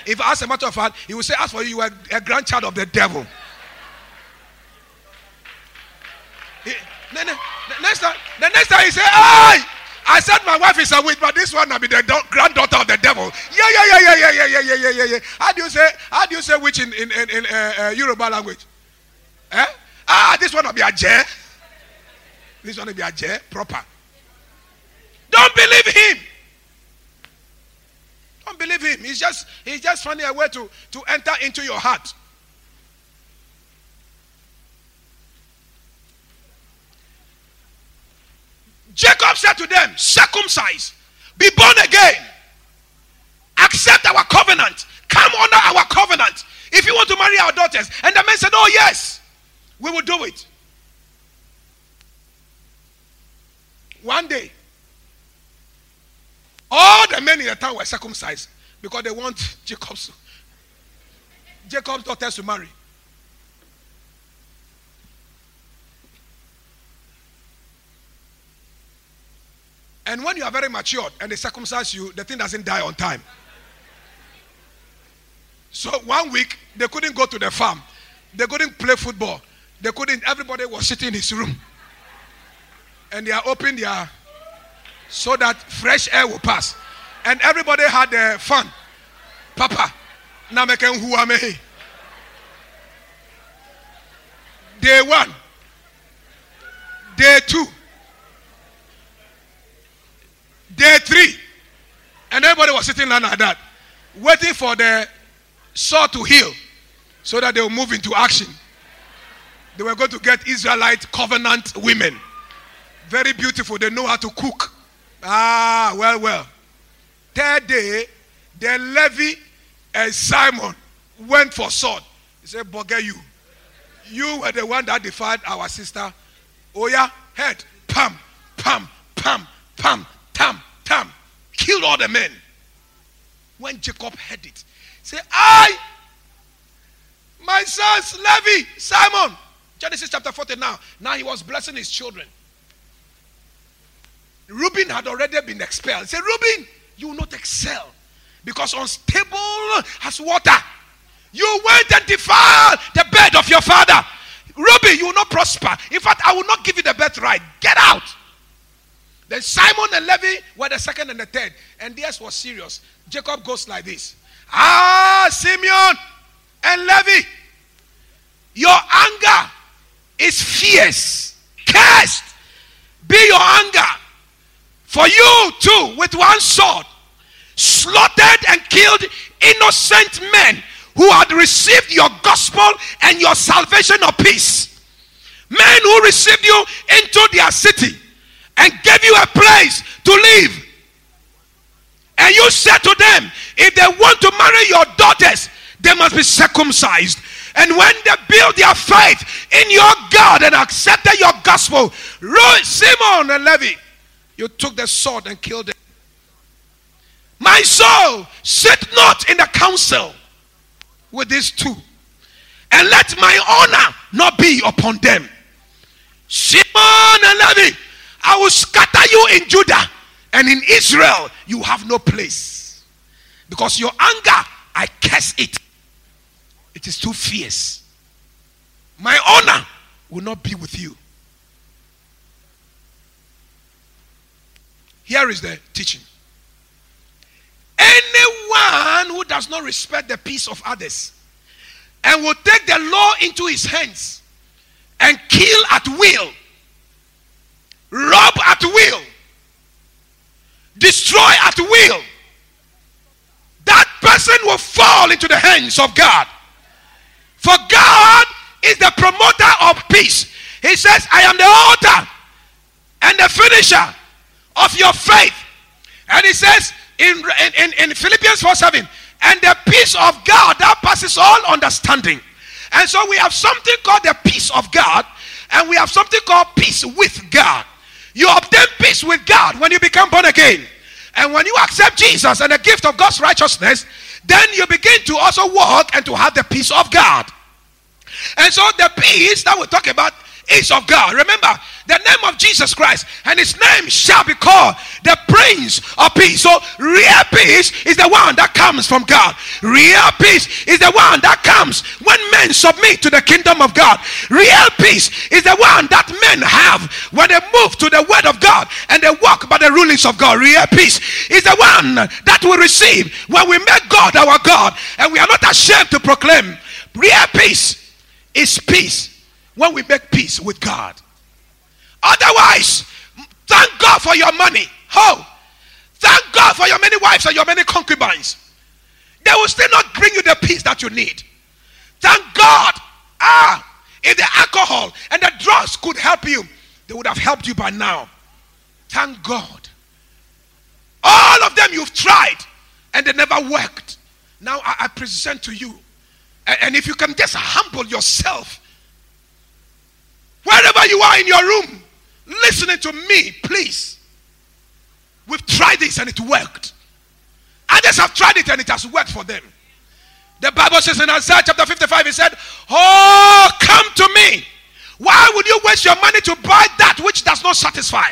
If as a matter of fact, he will say, as for you, you are a grandchild of the devil. He- the next time, the next time he say, "Hey, I said my wife is a witch, but this one will be the granddaughter of the devil." Yeah, yeah, yeah, yeah, yeah, yeah, yeah, yeah, yeah, yeah, yeah. How do you say? How do you say witch in in in, in uh, uh, Yoruba language? Eh? Ah, this one will be aje. This one will be aje proper. Don't believe him. Don't believe him. He's just he's just finding a way to to enter into your heart. Jacob said to them, circumcise, be born again, accept our covenant, come under our covenant. If you want to marry our daughters. And the men said, Oh, yes, we will do it. One day, all the men in the town were circumcised because they want Jacob's, Jacob's daughters to marry. And when you are very matured and they circumcise you, the thing doesn't die on time. So one week they couldn't go to the farm, they couldn't play football, they couldn't. Everybody was sitting in his room, and they are open their so that fresh air will pass, and everybody had uh, fun. Papa, na meken huwa mehi. Day one, day two, day three, and everybody was sitting down like that, waiting for the saw to heal so that they will move into action. They were going to get Israelite covenant women. Very beautiful. They know how to cook. Ah, well, well. Third day, the Levi and Simon went for sword. He said, Bugger you. You were the one that defied our sister. Oh, yeah, head, pam, pam, pam, pam, tam. Killed all the men. When Jacob heard it, say, I, my sons, Levi, Simon. Genesis chapter 40 now. Now he was blessing his children. Reuben had already been expelled. He said, Reuben, you will not excel because unstable as water. You went and defiled the bed of your father. Reuben, you will not prosper. In fact, I will not give you the birthright. Get out. Then Simon and Levi were the second and the third. And theirs was serious. Jacob goes like this Ah, Simeon and Levi, your anger is fierce. Cursed be your anger. For you too, with one sword, slaughtered and killed innocent men who had received your gospel and your salvation of peace. Men who received you into their city and gave you a place to live. And you said to them, if they want to marry your daughters, they must be circumcised. And when they build their faith in your God and accepted your gospel, Simon and Levi, you took the sword and killed them. My soul, sit not in the council with these two, and let my honor not be upon them. Simon and Levi, I will scatter you in Judah, and in Israel you have no place. Because your anger, I curse it. It is too fierce. My honor will not be with you. Here is the teaching. Anyone who does not respect the peace of others and will take the law into his hands and kill at will, rob at will, destroy at will, that person will fall into the hands of God. For God is the promoter of peace. He says, I am the author and the finisher of your faith. And he says in, in, in Philippians 4 7, and the peace of God that passes all understanding. And so we have something called the peace of God, and we have something called peace with God. You obtain peace with God when you become born again. And when you accept Jesus and the gift of God's righteousness, then you begin to also walk and to have the peace of God. And so the peace that we talk about is of God. Remember, the name of Jesus Christ, and his name shall be called the Prince of Peace. So, real peace is the one that comes from God. Real peace is the one that comes when men submit to the kingdom of God. Real peace is the one that men have when they move to the word of God and they walk by the rulings of God. Real peace is the one that we receive when we make God our God and we are not ashamed to proclaim. Real peace is peace when we make peace with God. Otherwise, thank God for your money. Oh, thank God for your many wives and your many concubines. They will still not bring you the peace that you need. Thank God. Ah, if the alcohol and the drugs could help you, they would have helped you by now. Thank God. All of them you've tried and they never worked. Now I, I present to you. And, and if you can just humble yourself Wherever you are in your room, listening to me, please. We've tried this and it worked. Others have tried it and it has worked for them. The Bible says in Isaiah chapter 55, it said, Oh, come to me. Why would you waste your money to buy that which does not satisfy?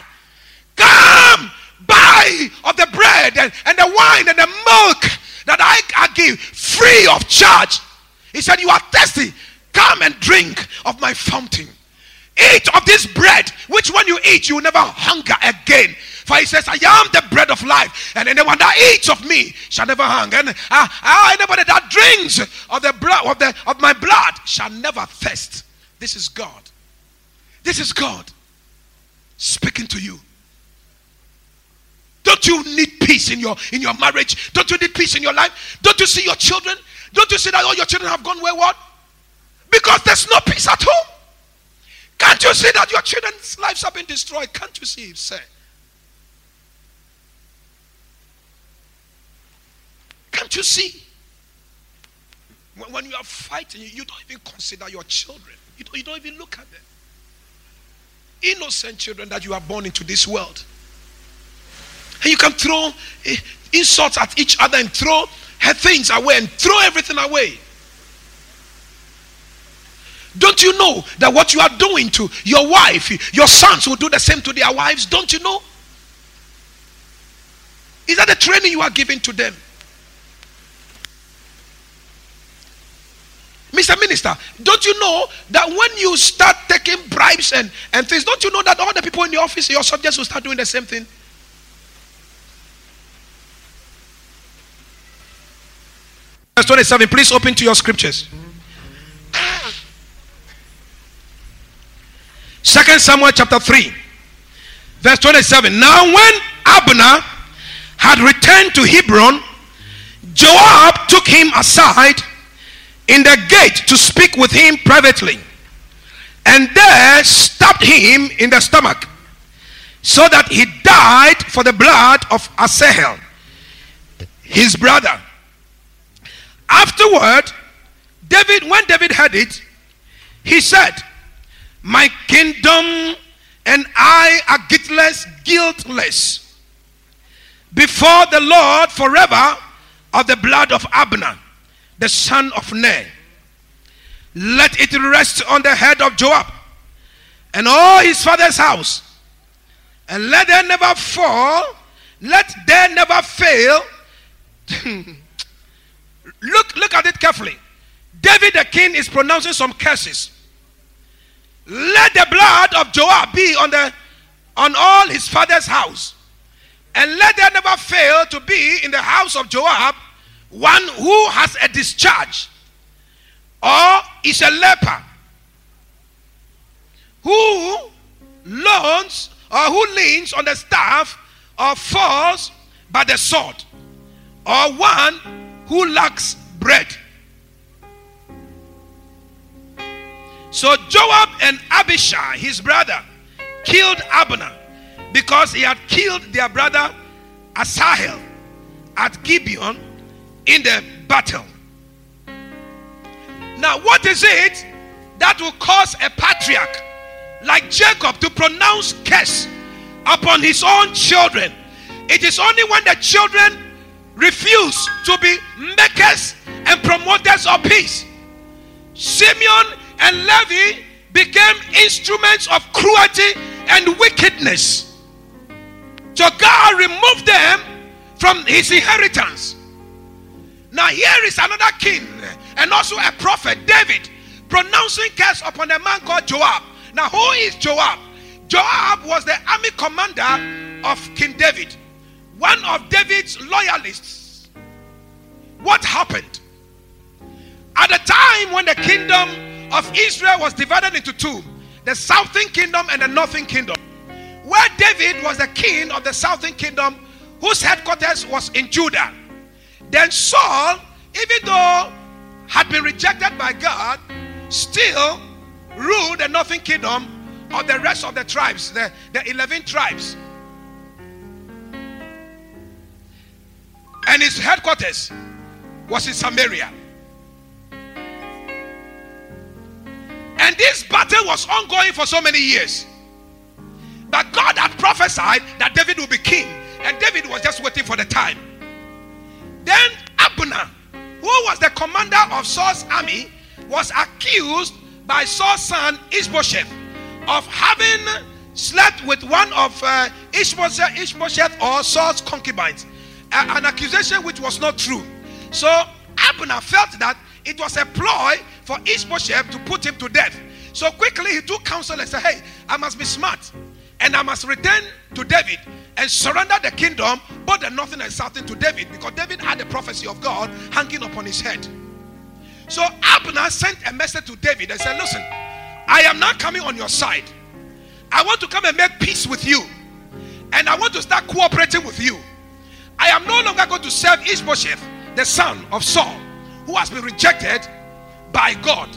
Come, buy of the bread and, and the wine and the milk that I, I give free of charge. He said, You are thirsty. Come and drink of my fountain. Eat of this bread, which when you eat, you will never hunger again. For he says, I am the bread of life, and anyone that eats of me shall never hunger. And uh, uh, anybody that drinks of the blood of, the, of my blood shall never thirst. This is God. This is God speaking to you. Don't you need peace in your in your marriage? Don't you need peace in your life? Don't you see your children? Don't you see that all your children have gone wayward? Because there's no peace at home. Can't you see that your children's lives have been destroyed? Can't you see, sir? Can't you see? When, when you are fighting, you, don't even consider your children. You don't, you don't even look at them. Innocent children that you are born into this world. And you can throw eh, insults at each other and throw her things away and throw everything away. Don't you know that what you are doing to your wife, your sons will do the same to their wives? Don't you know? Is that the training you are giving to them? Mr. Minister, don't you know that when you start taking bribes and, and things, don't you know that all the people in the office, your subjects will start doing the same thing? Verse 27, please open to your scriptures. Second Samuel chapter 3, verse 27. Now, when Abner had returned to Hebron, Joab took him aside in the gate to speak with him privately, and there stabbed him in the stomach, so that he died for the blood of Asahel, his brother. Afterward, David, when David heard it, he said, my kingdom and I are guiltless, guiltless before the Lord forever of the blood of Abner, the son of Ner. Let it rest on the head of Joab and all his father's house, and let there never fall, let there never fail. look, look at it carefully. David the king is pronouncing some curses. Let the blood of Joab be on the on all his father's house. And let there never fail to be in the house of Joab one who has a discharge or is a leper who loans or who leans on the staff or falls by the sword or one who lacks bread So Joab and Abishai, his brother, killed Abner because he had killed their brother Asahel at Gibeon in the battle. Now, what is it that will cause a patriarch like Jacob to pronounce curse upon his own children? It is only when the children refuse to be makers and promoters of peace. Simeon and Levi became instruments of cruelty and wickedness. So God removed them from his inheritance. Now, here is another king and also a prophet, David, pronouncing curse upon a man called Joab. Now, who is Joab? Joab was the army commander of King David, one of David's loyalists. What happened? At the time when the kingdom of Israel was divided into two the southern kingdom and the northern kingdom, where David was the king of the southern kingdom, whose headquarters was in Judah. Then Saul, even though had been rejected by God, still ruled the northern kingdom of the rest of the tribes, the, the 11 tribes. And his headquarters was in Samaria. And this battle was ongoing for so many years. But God had prophesied that David would be king, and David was just waiting for the time. Then Abner, who was the commander of Saul's army, was accused by Saul's son Ishbosheth of having slept with one of uh, Ishbosheth, Ishbosheth or Saul's concubines, uh, an accusation which was not true. So Abner felt that it was a ploy for Ishbosheth to put him to death. So quickly he took counsel and said, Hey, I must be smart and I must return to David and surrender the kingdom, both the northern and southern, to David because David had the prophecy of God hanging upon his head. So Abner sent a message to David and said, Listen, I am not coming on your side. I want to come and make peace with you. And I want to start cooperating with you. I am no longer going to serve Ishbosheth, the son of Saul, who has been rejected by God.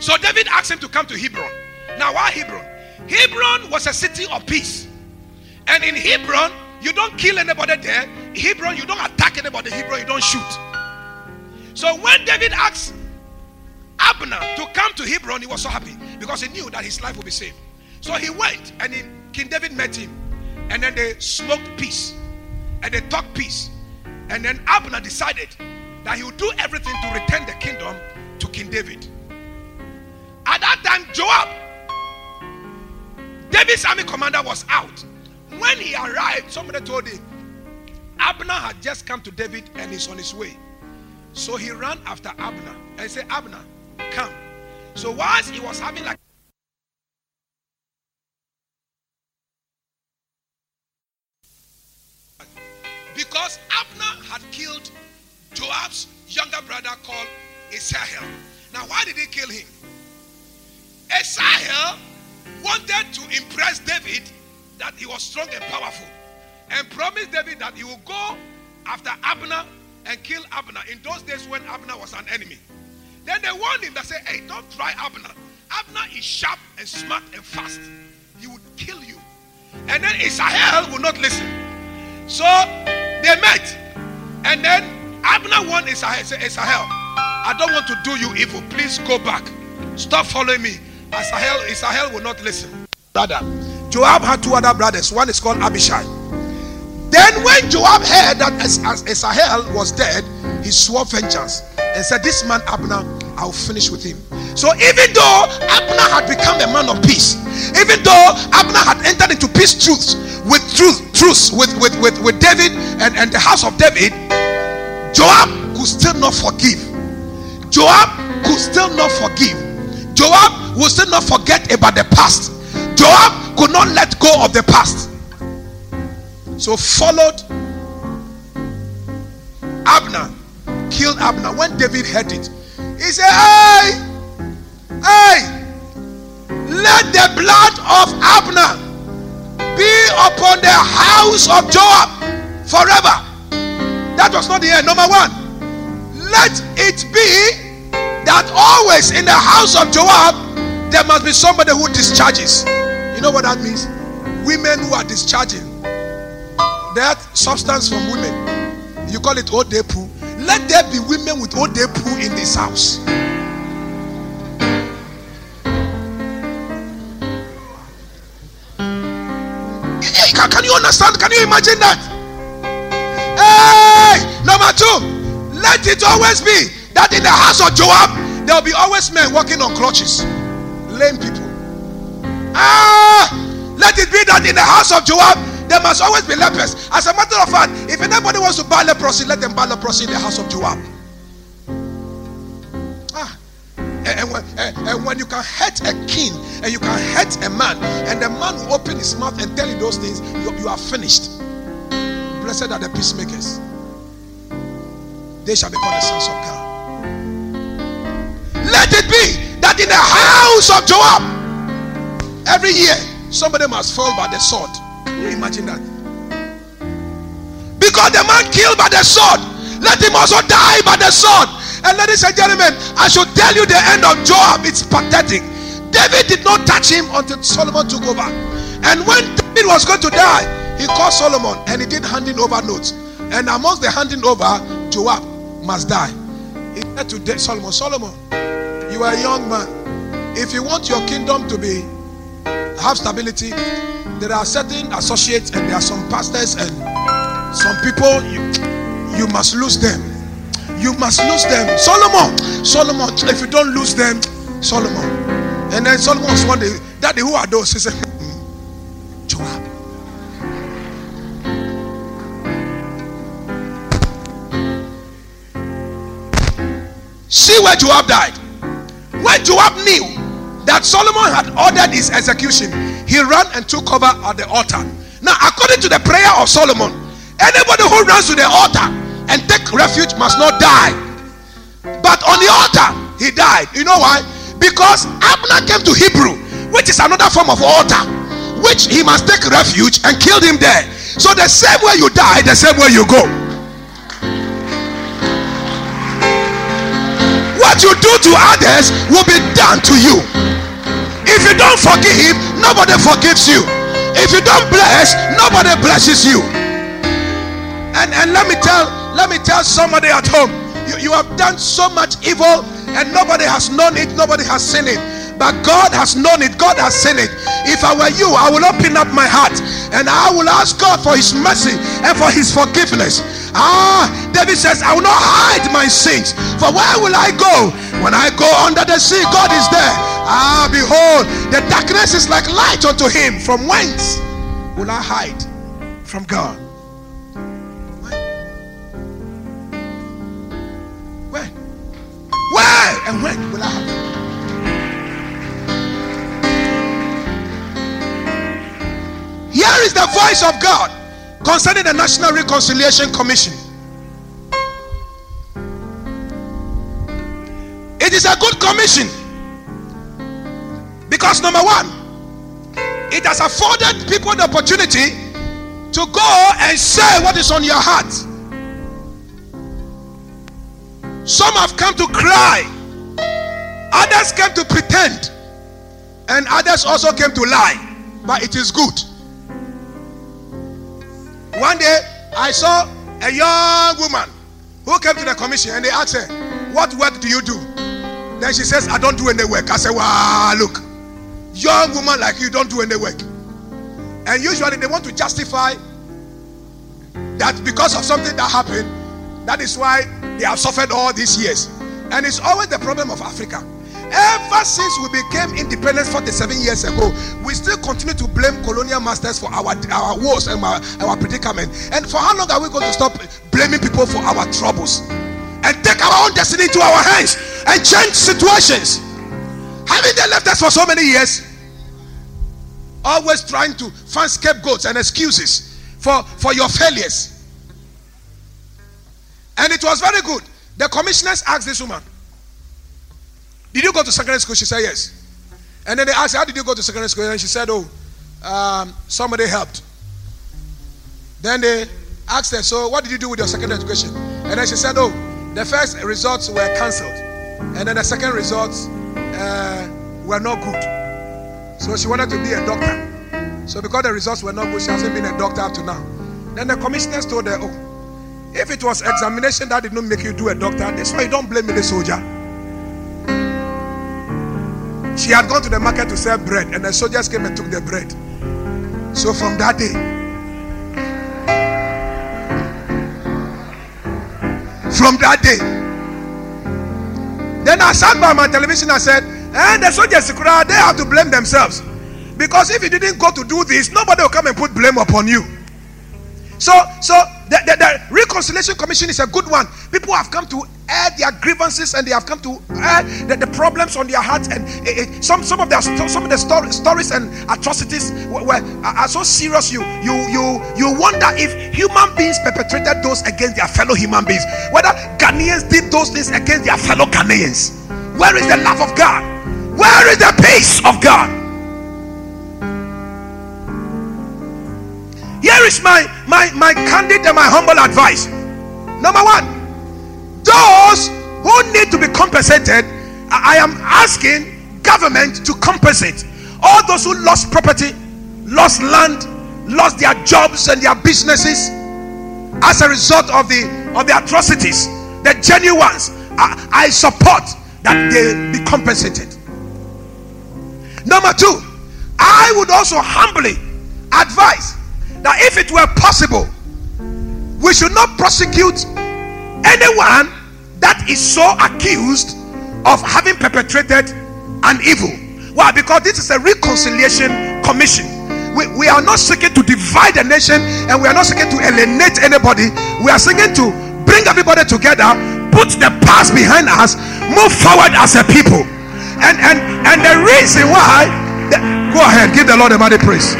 So David asked him to come to Hebron. Now, why Hebron? Hebron was a city of peace. And in Hebron, you don't kill anybody there. Hebron, you don't attack anybody. Hebron, you don't shoot. So when David asked Abner to come to Hebron, he was so happy because he knew that his life would be saved. So he went and he, King David met him. And then they smoked peace. And they talked peace. And then Abner decided that he would do everything to return the kingdom to King David. At that time, Joab, David's army commander, was out. When he arrived, somebody told him Abner had just come to David and he's on his way. So he ran after Abner and said, Abner, come. So whilst he was having like because Abner had killed Joab's younger brother called Asahel. Now, why did he kill him? Asahel wanted to impress David that he was strong and powerful and promised David that he will go after Abner and kill Abner in those days when Abner was an enemy. Then they warned him that say, Hey, don't try Abner. Abner is sharp and smart and fast. He would kill you. And then Asahel would not listen. So they met. And then Abner warned Asahel, I don't want to do you evil. Please go back. Stop following me. Asahel, Asahel will not listen. Brother. Joab had two other brothers. One is called Abishai. Then when Joab heard that Asahel was dead, he swore vengeance and said, This man Abner, I'll finish with him. So even though Abner had become a man of peace, even though Abner had entered into peace truths with truth, truths with, with, with, with David and, and the house of David, Joab could still not forgive. Joab could still not forgive. Joab would still not forget about the past. Joab could not let go of the past. So followed Abner, killed Abner. When David heard it, he said, Hey, hey, let the blood of Abner be upon the house of Joab forever. That was not the end. Number one, let it be that always in the house of Joab there must be somebody who discharges. You know what that means? Women who are discharging that substance from women. You call it odepu. Let there be women with odepu in this house. Can you understand? Can you imagine that? Hey, number two, let it always be that in the house of Joab there will be always men walking on crutches, lame people. Ah, let it be that in the house of Joab there must always be lepers. As a matter of fact, if anybody wants to buy leprosy, let them buy leprosy in the house of Joab. Ah, and when, and when you can hurt a king and you can hurt a man, and the man will open his mouth and tell you those things, you, you are finished. Blessed are the peacemakers, they shall be called the sons of God. Let it be that in the house of Joab, every year somebody must fall by the sword. You imagine that? Because the man killed by the sword, let him also die by the sword. And ladies and gentlemen, I should tell you the end of Joab. It's pathetic. David did not touch him until Solomon took over. And when David was going to die, he called Solomon and he did handing over notes. And amongst the handing over, Joab must die. He said to Solomon, Solomon, you are a young man. If you want your kingdom to be have stability, there are certain associates and there are some pastors and some people you, you must lose them. You must lose them. Solomon, Solomon, if you don't lose them, Solomon. And then Solomon was one day, Daddy, who are those? He said, hmm, Joab. See where Joab died. When Joab knew that Solomon had ordered his execution, he ran and took cover at the altar. Now, according to the prayer of Solomon, anybody who runs to the altar and take refuge must not die. But on the altar, he died. You know why? Because Abner came to Hebron, which is another form of altar, which he must take refuge and killed him there. So the same way you die, the same way you go. What you do to others will be done to you. If you don't forgive, nobody forgives you. If you don't bless, nobody blesses you. And and let me tell let me tell somebody at home, you, you have done so much evil and nobody has known it, nobody has seen it. But God has known it, God has seen it. If I were you, I will open up my heart and I will ask God for his mercy and for his forgiveness. Ah, David says, I will not hide my sins. For where will I go? When I go under the sea, God is there. Ah, behold, the darkness is like light unto him. From whence will I hide from God? Where? Where and when will I hide? Is the voice of God concerning the National Reconciliation Commission. It is a good commission because, number one, it has afforded people the opportunity to go and say what is on your heart. Some have come to cry, others came to pretend, and others also came to lie. But it is good. One day, I saw a young woman who came to the commission and they asked her, What work do you do? Then she says, I don't do any work. I said, Wow, look, young woman like you don't do any work. And usually they want to justify that because of something that happened, that is why they have suffered all these years. And it's always the problem of Africa. Ever since we became independent 47 years ago, we still continue to blame colonial masters for our, our woes and our, our predicament. And for how long are we going to stop blaming people for our troubles and take our own destiny into our hands and change situations? Haven't they left us for so many years? Always trying to find scapegoats and excuses for, for your failures. And it was very good. The commissioners asked this woman, did you go to secondary school? She said, Yes. And then they asked, How did you go to secondary school? And she said, Oh, um, somebody helped. Then they asked her, So what did you do with your secondary education? And then she said, Oh, the first results were cancelled. And then the second results uh, were not good. So she wanted to be a doctor. So because the results were not good, she hasn't been a doctor up to now. Then the commissioners told her, Oh, if it was examination that did not make you do a doctor, that's why you don't blame me, the soldier. She had gone to the market to sell bread, and the soldiers came and took the bread. So from that day, from that day, then I sat by my television and said, and the soldiers, they have to blame themselves. Because if you didn't go to do this, nobody will come and put blame upon you. So, so the, the, the, reconciliation commission is a good one. People have come to air their grievances and they have come to air the, the problems on their hearts. And it, it, some some of their some of the story, stories and atrocities were, were, are so serious. You you you you wonder if human beings perpetrated those against their fellow human beings. Whether Ghanaians did those things against their fellow Ghanaians. Where is the love of God? Where is the peace of God? Here is my my my candid and my humble advice. Number one, those who need to be compensated, I am asking government to compensate all those who lost property, lost land, lost their jobs and their businesses as a result of the of the atrocities, the genuine ones. I, I support that they be compensated. Number two, I would also humbly advise that if it were possible, we should not prosecute anyone that is so accused of having perpetrated an evil. Why? Because this is a reconciliation commission. We, we are not seeking to divide the nation and we are not seeking to alienate anybody. We are seeking to bring everybody together, put the past behind us, move forward as a people. And and and the reason why the, go ahead, give the Lord a mighty praise.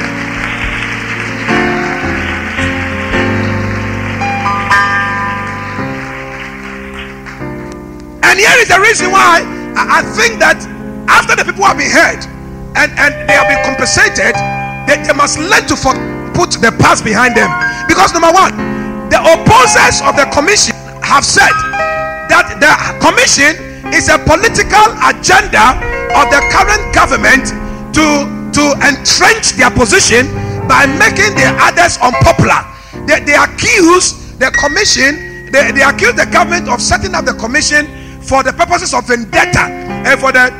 And here is the reason why I, think that after the people have been heard and, and they have been compensated, they, they must learn to for, put the past behind them. Because number one, the opposers of the commission have said that the commission is a political agenda of the current government to to entrench their position by making the others unpopular. They, they accuse the commission, they, they accuse the government of setting up the commission for the purposes of vendetta and for the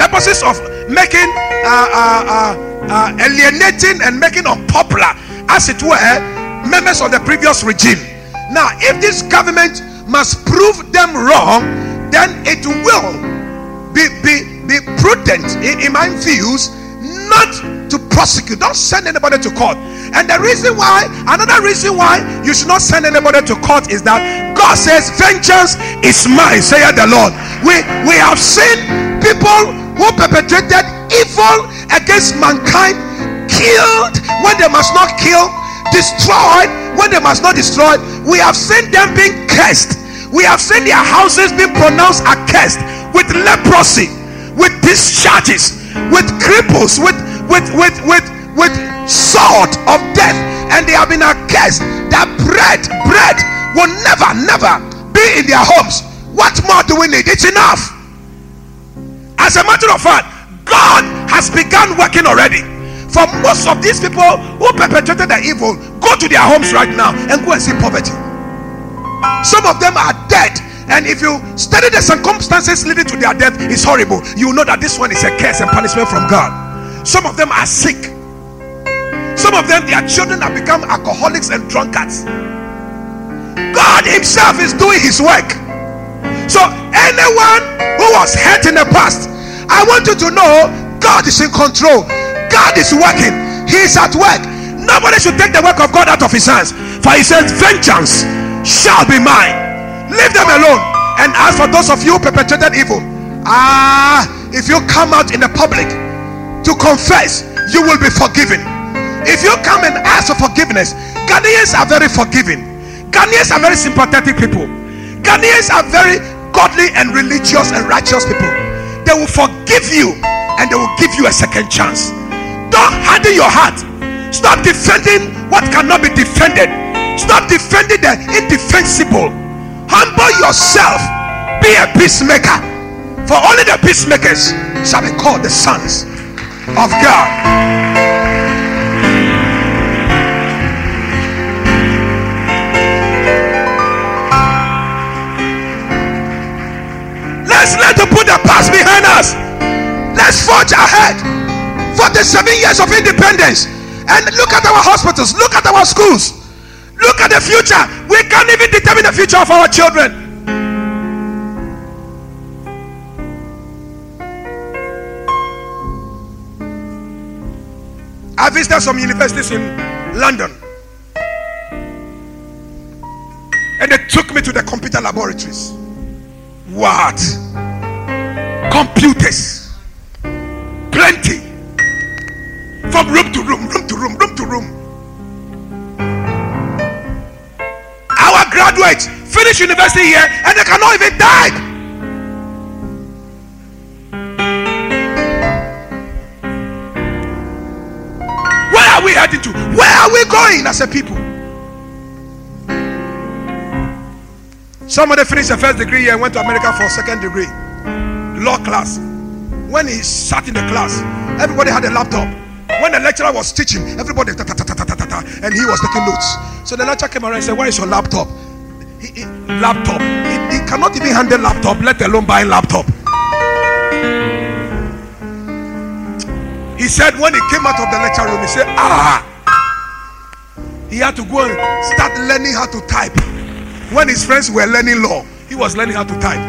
purposes of making uh, uh, uh, uh, alienating and making unpopular as it were members of the previous regime. Now if this government must prove them wrong then it will be be, be prudent in, in my views not to prosecute don't send anybody to court and the reason why another reason why you should not send anybody to court is that God says, Vengeance is mine, saith the Lord. We we have seen people who perpetrated evil against mankind killed when they must not kill, destroyed when they must not destroy. We have seen them being cursed. We have seen their houses being pronounced accursed with leprosy, with discharges, with cripples, with with with with with sword of death, and they have been accursed. That bread, bread will never, never be in their homes. What more do we need? It's enough. As a matter of fact, God has begun working already. For most of these people who perpetrated the evil, go to their homes right now and go and see poverty. Some of them are dead. And if you study the circumstances leading to their death, it's horrible. You know that this one is a curse and punishment from God. Some of them are sick. Some of them, their children have become alcoholics and drunkards. God Himself is doing His work. So, anyone who was hurt in the past, I want you to know God is in control. God is working. He's at work. Nobody should take the work of God out of His hands. For He says, Vengeance shall be mine. Leave them alone. And as for those of you who perpetrated evil, ah, if you come out in the public to confess, you will be forgiven. If you come and ask for forgiveness, Ghanaians are very forgiving. Ghanaians are very sympathetic people. Ghanaians are very godly and religious and righteous people. They will forgive you and they will give you a second chance. Don't harden your heart. Stop defending what cannot be defended. Stop defending the indefensible. Humble yourself. Be a peacemaker. For only the peacemakers shall be called the sons of God. Let's learn to put the past behind us. Let's forge ahead. 47 years of independence. And look at our hospitals, look at our schools, look at the future. We can't even determine the future of our children. I visited some universities in London. And they took me to the computer laboratories. What? Computers. Plenty. From room to room, room to room, room to room. Our graduates finish university here and they cannot even type. We? Where are we going as a people? Somebody finished the first degree here and went to America for a second degree, law class. When he sat in the class, everybody had a laptop. When the lecturer was teaching, everybody ta, ta, ta, ta, ta, ta, ta, and he was taking notes. So the lecturer came around and said, "Where is your laptop?" He, he, laptop. He, he cannot even handle laptop, let alone buy laptop. He said when he came out of the lecture room, he said, "Ah." He had to go and start learning how to type. When his friends were learning law, he was learning how to type.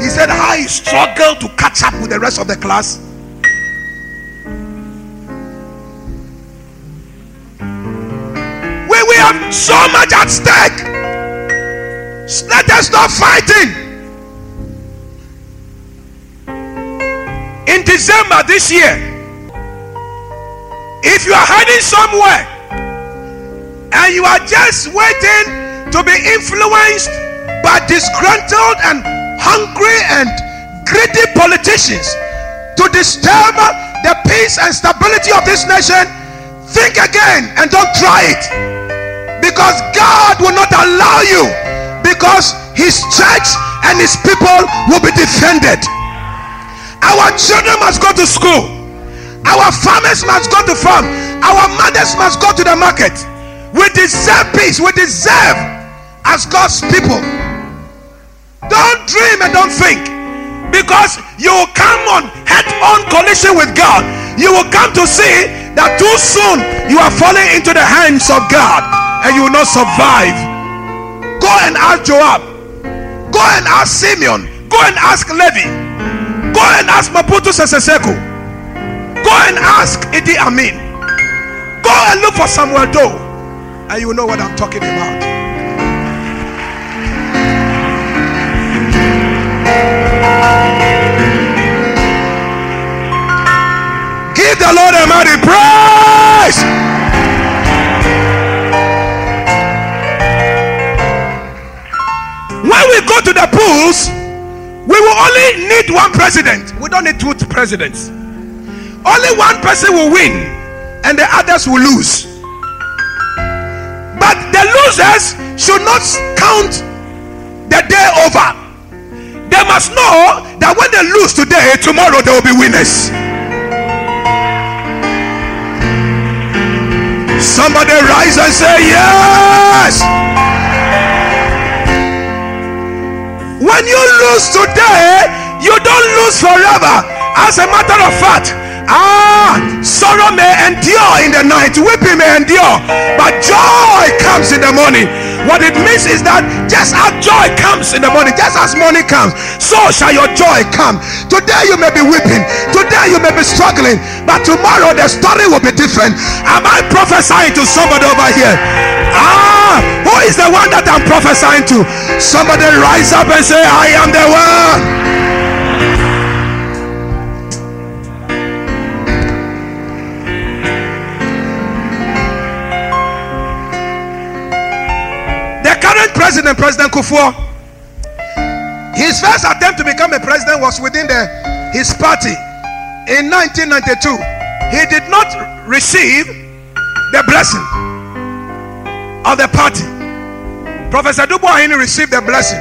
He said how he struggled to catch up with the rest of the class. We, we have so much at stake. Let us stop fighting. In December this year, if you are hiding somewhere and you are just waiting to be influenced by disgruntled and hungry and greedy politicians to disturb the peace and stability of this nation, think again and don't try it. Because God will not allow you, because His church and His people will be defended. Our children must go to school, our farmers must go to farm, our mothers must go to the market. We deserve peace, we deserve as God's people. Don't dream and don't think because you will come on head on collision with God. You will come to see that too soon you are falling into the hands of God and you will not survive. Go and ask Joab, go and ask Simeon, go and ask Levi, go and ask Mobutu Sese Seko, go and ask Idi Amin, go and look for Samuel Doe, and you know what I'm talking about. Give the Lord a mighty praise. When we go to the pools, we will only need one president. We don't need two presidents. Only one person will win, and the others will lose. But the losers should not count the day over. They must know that when they lose today, tomorrow they will be winners. Somebody rise and say, Yes. When you lose today, you don't lose forever. As a matter of fact, ah, sorrow may endure in the night, weeping may endure, but joy comes in the morning. What it means is that just as joy comes in the morning, just as morning comes, so shall your joy come. Today you may be weeping, today you may be struggling, but tomorrow the story will be different. Am I prophesying to somebody over here? Ah, who is the one that I'm prophesying to? Somebody rise up and say, I am the one. President, President Kufuor, his first attempt to become a president was within the, his party in 1992. He did not receive the blessing of the party. Professor Adu Boahen received the blessing.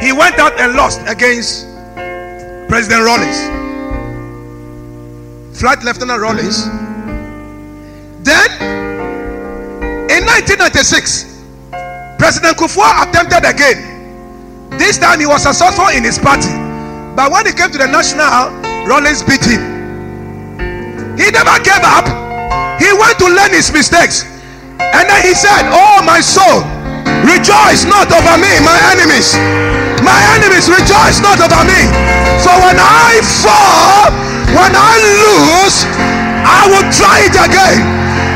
He went out and lost against President Rawlings, Flight Lieutenant Rawlings. Then in 1996, President Kufuor attempted again. This time he was successful in his party. But when he came to the national, Rawlings beat him. He never gave up. He went to learn his mistakes. And then he said, Oh, my soul, rejoice not over me, my enemies. My enemies rejoice not over me. So when I fall, when I lose, I will try it again.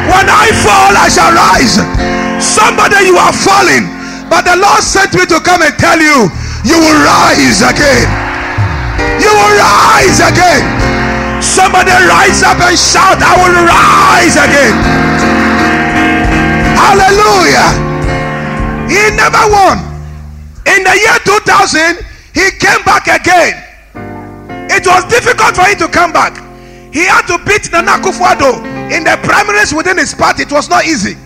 When I fall, I shall rise. Somebody, you are falling, but the Lord sent me to come and tell you, you will rise again. You will rise again. Somebody rise up and shout, I will rise again. Hallelujah. He never won. In the year 2000, he came back again. It was difficult for him to come back. He had to beat Nana Akufo-Addo in the primaries within his party. It was not easy.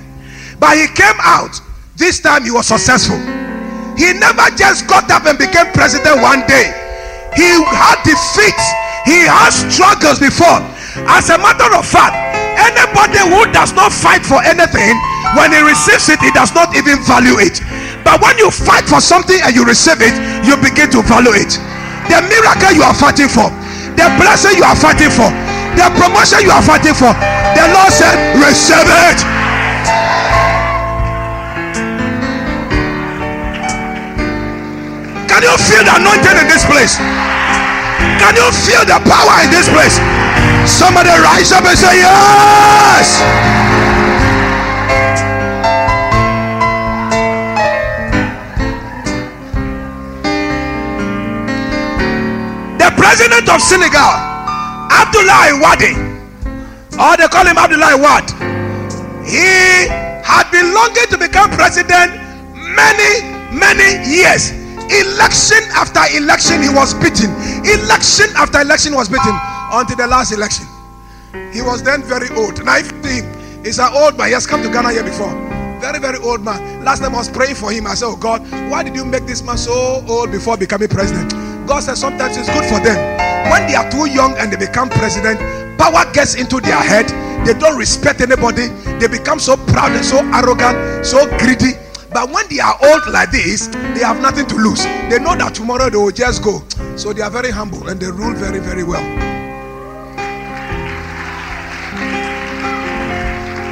But he came out. This time he was successful. He never just got up and became president one day. He had defeats. He had struggles before. As a matter of fact, anybody who does not fight for anything, when he receives it, he does not even value it. But when you fight for something and you receive it, you begin to value it. The miracle you are fighting for, the blessing you are fighting for, the promotion you are fighting for, the Lord said, receive it. Can you feel the anointing in this place? Can you feel the power in this place? Somebody rise up and say, Yes. The president of Senegal, Abdoulaye Wade, or they call him Abdoulaye Wade, he had been longing to become president many, many years. Election after election, he was beaten. Election after election, was beaten until the last election. He was then very old. Now, if he is an old man, he has come to Ghana here before. Very, very old man. Last time I was praying for him. I said, Oh God, why did you make this man so old before becoming president? God said sometimes it's good for them. When they are too young and they become president, power gets into their head. They don't respect anybody. They become so proud and so arrogant, so greedy. But when they are old like this, they have nothing to lose. They know that tomorrow they will just go. So they are very humble and they rule very, very well.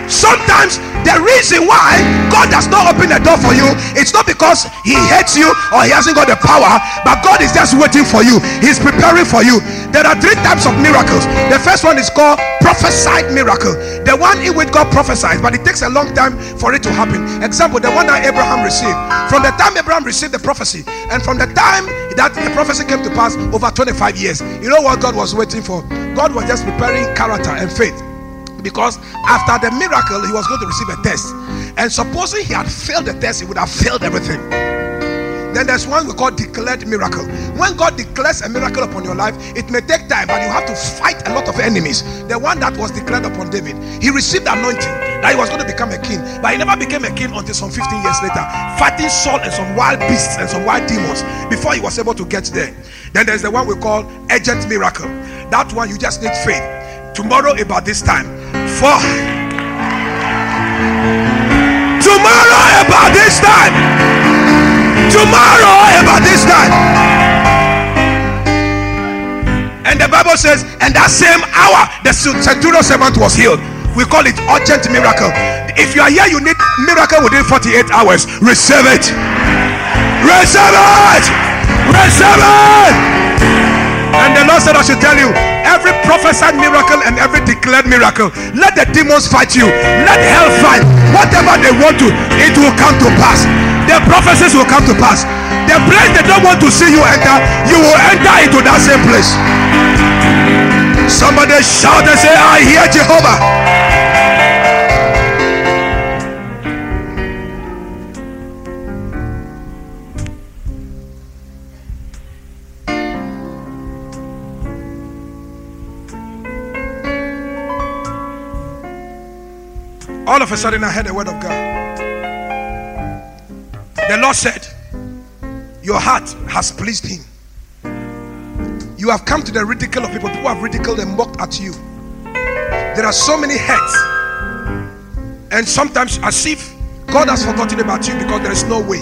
Sometimes the reason why God does not open the door for you, it's not because He hates you or He hasn't got the power, but God is just waiting for you. He's preparing for you. There are three types of miracles. The first one is called prophesied miracle. The one in which God prophesies, but it takes a long time for it to happen. Example, the one that Abraham received. From the time Abraham received the prophecy, and from the time that the prophecy came to pass, over 25 years. You know what God was waiting for? God was just preparing character and faith because after the miracle he was going to receive a test. And supposing he had failed the test he would have failed everything. Then there's one we call declared miracle. When god declares a miracle upon your life it may take time but you have to fight a lot of enemies. The one that was declared upon david he received anointing that he was going to become a king but he never became a king until some 15 years later fighting saul and some wild beasts and some wild demons before he was able to get there. Then there's the one we call urgent miracle. That one you just need faith. Tomorrow about this time for. Tomorrow about this time. Tomorrow about this time. And the bible says and that same hour the centurion servant was healed. We call it urgent miracle. If you are here you need miracle within 48 hours. Receive it. Receive it. Receive it. And the lord said i should tell you every prophesied miracle and every declared miracle let the demons fight you. Let hell fight. Whatever they want to it will come to pass. The prophecies will come to pass. The place they don't want to see you enter you will enter into that same place. Somebody shout and say i hear jehovah all of a sudden I heard the word of God. The Lord said, Your heart has pleased him. You have come to the ridicule of people. People have ridiculed and mocked at you. There are so many heads. And sometimes as if God has forgotten about you because there is no way.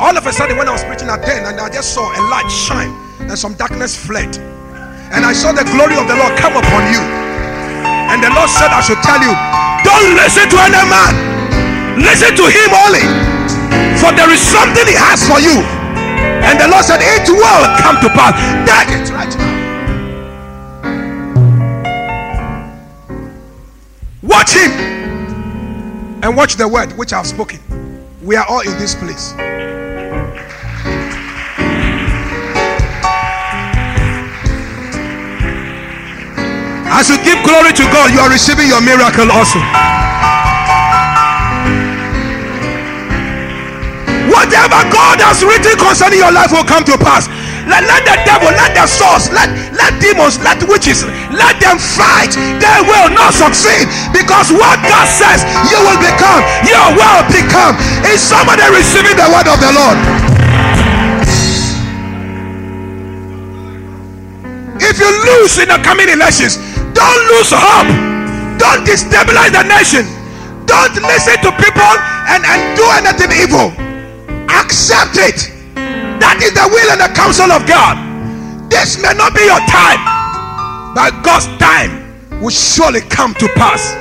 All of a sudden, when I was preaching at 10, and I just saw a light shine, and some darkness fled. And I saw the glory of the Lord come upon you. And the Lord said, I should tell you, don't listen to any man. Listen to him only. For there is something he has for you. And the Lord said, It will come to pass. Take it right now. Watch him and watch the word which I've spoken. We are all in this place. As you give glory to God, you are receiving your miracle also. Whatever God has written concerning your life will come to pass. Let, let the devil, let the source, let, let demons, let witches, let them fight. They will not succeed because what God says you will become, you will become. Is somebody receiving the word of the Lord? If you lose in the coming elections, don't lose hope. Don't destabilize the nation. Don't listen to people and, and do anything evil. Accept it. That is the will and the counsel of God. This may not be your time, but God's time will surely come to pass.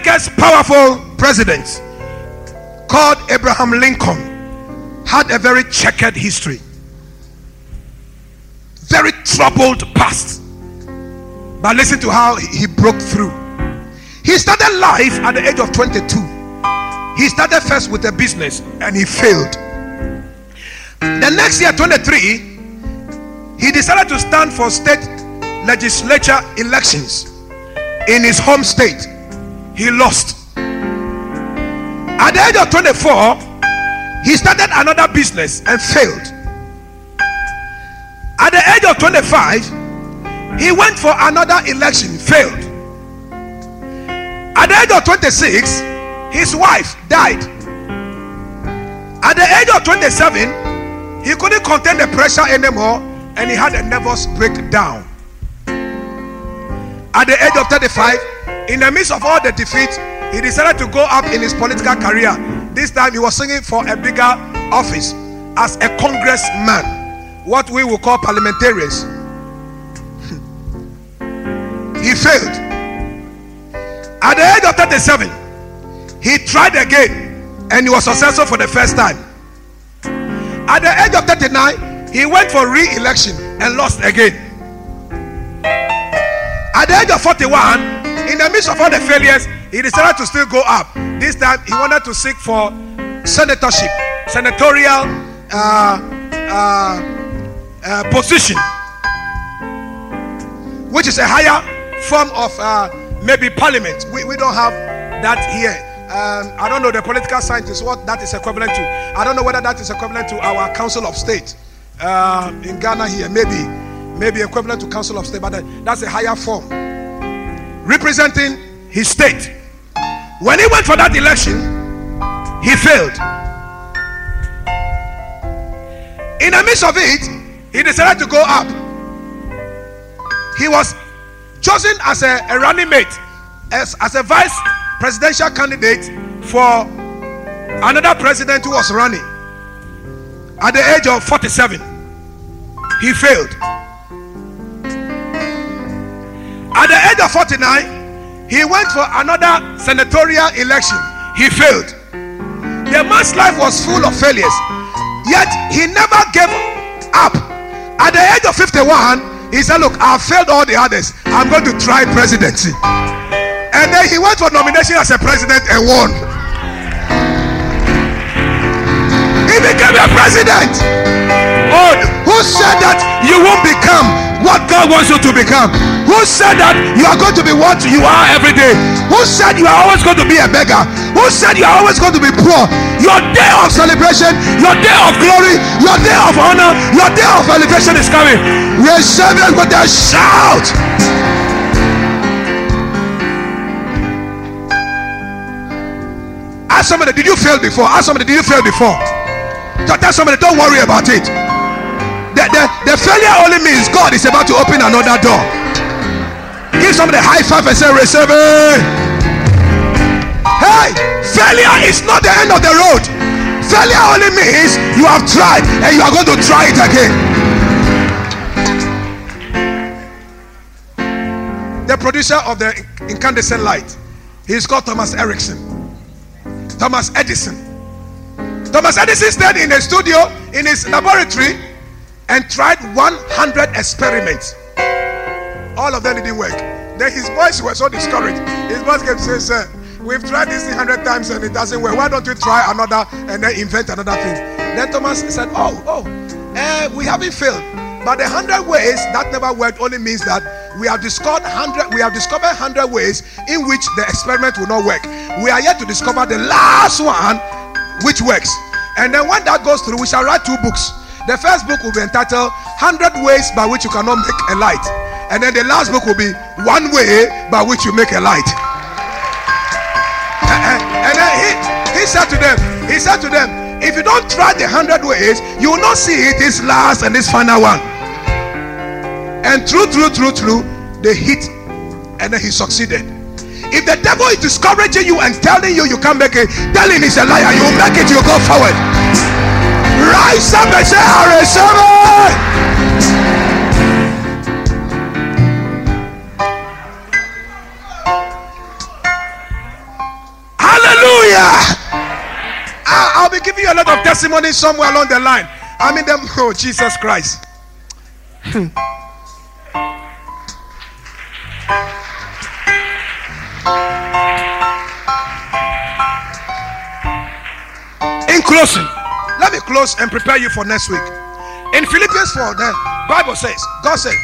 America's powerful president called Abraham Lincoln had a very checkered history, very troubled past. But listen to how he broke through. He started life at the age of 22. He started first with a business and he failed. The next year, 23, he decided to stand for state legislature elections in his home state. He lost. At the age of 24, he started another business and failed. At the age of 25, he went for another election, failed. At the age of 26, his wife died. At the age of 27, he couldn't contain the pressure anymore and he had a nervous breakdown. At the age of 35, in the midst of all the defeat, he decided to go up in his political career this time he was singing for a bigger office as a congressman, what we will call parliamentarians. he failed. At the age of 37, he tried again and he was successful for the first time. At the age of 39, he went for re election and lost again. At the age of 41, in the midst of all the failures, he decided to still go up. This time he wanted to seek for senatorship, senatorial uh, uh, uh, position, which is a higher form of uh, maybe parliament. We, we don't have that here. Um, I don't know the political scientists what that is equivalent to. I don't know whether that is equivalent to our Council of State uh, in Ghana here. Maybe, maybe equivalent to Council of State, but that's a higher form representing his state. When he went for that election, he failed. In the midst of it, he decided to go up. He was chosen as a, a running mate, as, as a vice presidential candidate for another president who was running. At the age of 47, he failed. At the age of 49, he went for another senatorial election. He failed. The man's life was full of failures. Yet he never gave up. At the age of 51, he said, Look, I've failed all the others. I'm going to try presidency. And then he went for nomination as a president and won. He became a president. Oh, who said that you won't become what God wants you to become? Who said that you are going to be what you are every day? Who said you are always going to be a beggar? Who said you are always going to be poor? Your day of celebration, your day of glory, your day of honor, your day of elevation is coming. We Receive it with a shout. Ask somebody, did you fail before? Ask somebody, did you fail before? Tell somebody, don't worry about it. The, the, the failure only means God is about to open another door. Give somebody a high five and say, Receive it. Hey, failure is not the end of the road. Failure only means you have tried and you are going to try it again. The producer of the incandescent light. He's called Thomas Erickson. Thomas Edison. Thomas Edison stayed in a studio in his laboratory and tried 100 experiments. All of them didn't work. Then his boys were so discouraged. His boss kept saying, Sir, we've tried this 100 times and it doesn't work. Why don't we try another and then invent another thing? Then Thomas said, Oh, oh, uh, we haven't failed. But the 100 ways that never worked only means that we have discovered 100 we have discovered 100 ways in which the experiment will not work. We are yet to discover the last one which works. And then when that goes through, we shall write two books. The first book will be entitled 100 Ways by Which You Cannot Make a Light. And then the last book will be One Way by Which You Make a Light. Eh, eh, and then he, he said to them, he said to them, if you don't try the hundred ways, you will not see this last and this final one. And true, true, true, true, they hit, and then he succeeded. If the devil is discouraging you and telling you you can't make it, tell him he's a liar. You will make it, you go forward. Rise up and say, I Hallelujah. I'll be giving you a lot of testimonies somewhere along the line. I mean, them, oh, Jesus Christ. In closing, let me close and prepare you for next week. In Philippians 4, the Bible says, God said,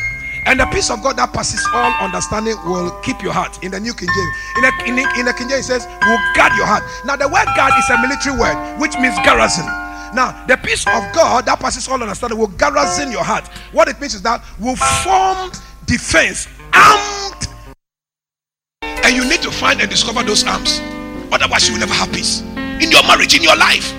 and the peace of God that passes all understanding will keep your heart. In the New King James, in the, in the, in the King James, it says, will guard your heart. Now, the word guard is a military word, which means garrison. Now, the peace of God that passes all understanding will garrison your heart. What it means is that will form defense, armed. And you need to find and discover those arms. Otherwise, you will never have peace. In your marriage, in your life.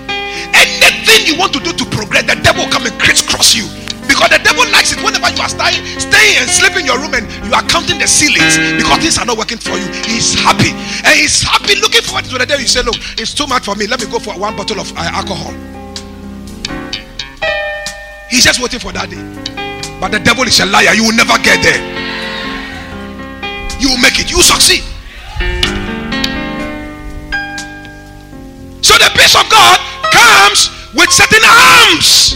Anything you want to do to progress, the devil will come and crisscross you because the devil likes it whenever you are staying, staying and sleeping in your room and you are counting the ceilings because things are not working for you. He's happy. And he's happy looking forward to the day you say, Look, it's too much for me. Let me go for one bottle of uh, alcohol. He's just waiting for that day. But the devil is a liar. You will never get there. You will make it. You succeed. So the peace of God comes with certain arms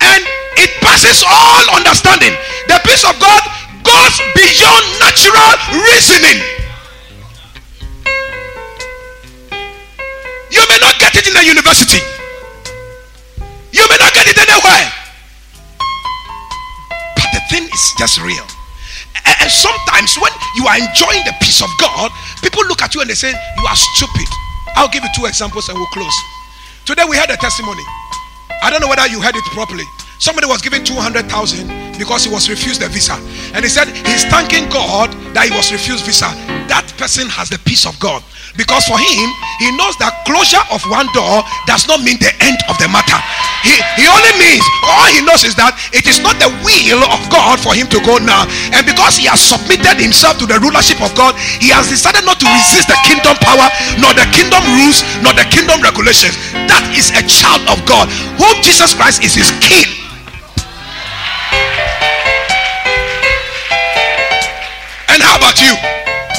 and it passes all understanding. The peace of God goes beyond natural reasoning. You may not get it in a university, you may not get it anywhere, but the thing is just real. And sometimes when you are enjoying the peace of God, people look at you and they say, You are stupid. I'll give you two examples and we'll close. Today we had a testimony. I don't know whether you heard it properly. Somebody was given 200,000 because he was refused the visa. And he said he's thanking God that he was refused visa. That person has the peace of God. Because for him, he knows that closure of one door does not mean the end of the matter. He, he only means, all he knows is that it is not the will of God for him to go now. And because he has submitted himself to the rulership of God, he has decided not to resist the kingdom power, nor the kingdom rules, nor the kingdom regulations. That is a child of God, whom Jesus Christ is his king. And how about you?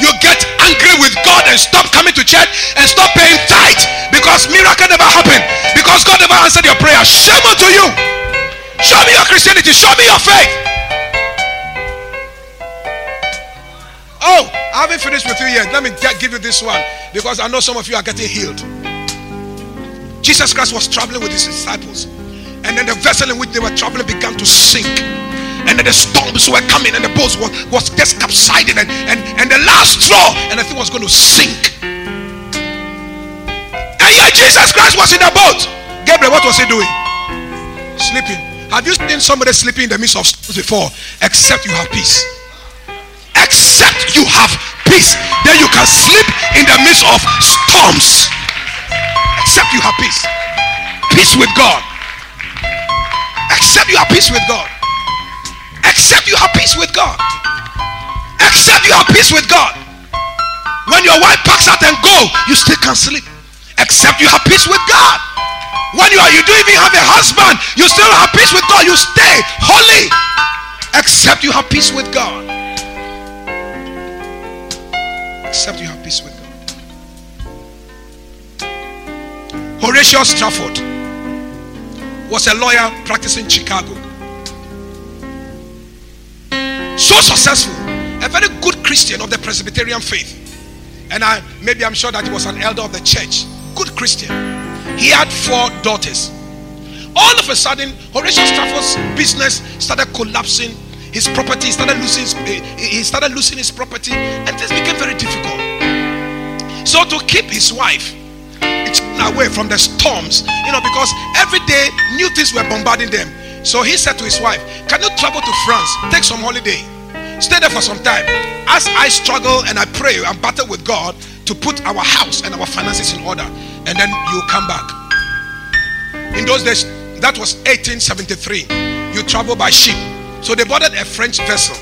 You get angry with God and stop coming to church and stop paying tithe because miracle never happened because God never answered your prayer. Shame unto you. Show me your Christianity. Show me your faith. Oh, I haven't finished with you yet. Let me give you this one because I know some of you are getting healed. Jesus Christ was traveling with his disciples, and then the vessel in which they were traveling began to sink and then the storms were coming and the boat was, was just capsizing and, and, and the last straw. And the thing was going to sink. And yet jesus christ was in the boat. Gabriel what was he doing? Sleeping. Have you seen somebody sleeping in the midst of storms before? Except you have peace. Except you have peace. Then you can sleep in the midst of storms. Except you have peace. Peace with god. Except you have peace with god Except you have peace with God. Except you have peace with God. When your wife packs out and go, you still can sleep. Except you have peace with God. When you are, you don't even have a husband, you still have peace with God. You stay holy. Except you have peace with God. Except you have peace with God. Horatio Spafford was a lawyer practicing Chicago. So successful, a very good Christian of the Presbyterian faith. And I maybe I'm sure that he was an elder of the church. Good Christian. He had four daughters. All of a sudden, Horatio Spafford's business started collapsing. His property started losing. Eh, he started losing his property, and this became very difficult. So to keep his wife away from the storms, you know, because every day new things were bombarding them. So he said to his wife, Can you travel to France? Take some holiday. Stay there for some time. As I struggle and I pray and battle with God to put our house and our finances in order, and then you come back. In those days, that was 1873. You travel by ship. So they boarded a French vessel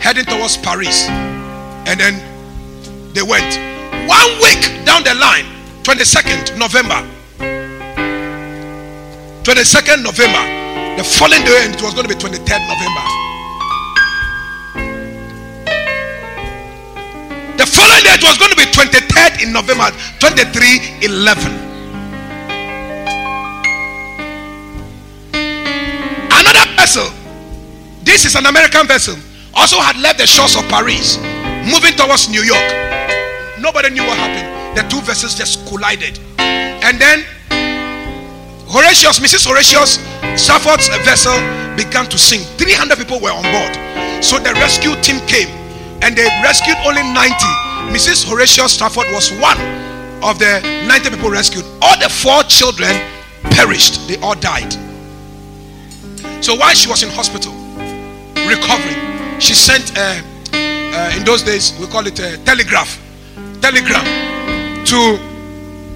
heading towards Paris. And then they went. One week down the line, 22nd November. 22nd November. The following day, it was going to be 23rd November. The following day, it was going to be 23rd in November, 23 11. Another vessel, this is an American vessel, also had left the shores of Paris, moving towards New York. Nobody knew what happened the two vessels just collided. And then Horatius, Mrs. Horatius, Spafford's vessel began to sink. 300 people were on board. So the rescue team came and they rescued only 90. Mrs. Horatius Spafford was one of the 90 people rescued. All the four children perished, they all died. So while she was in hospital, recovering, she sent, in those days, we call it a telegraph, telegram to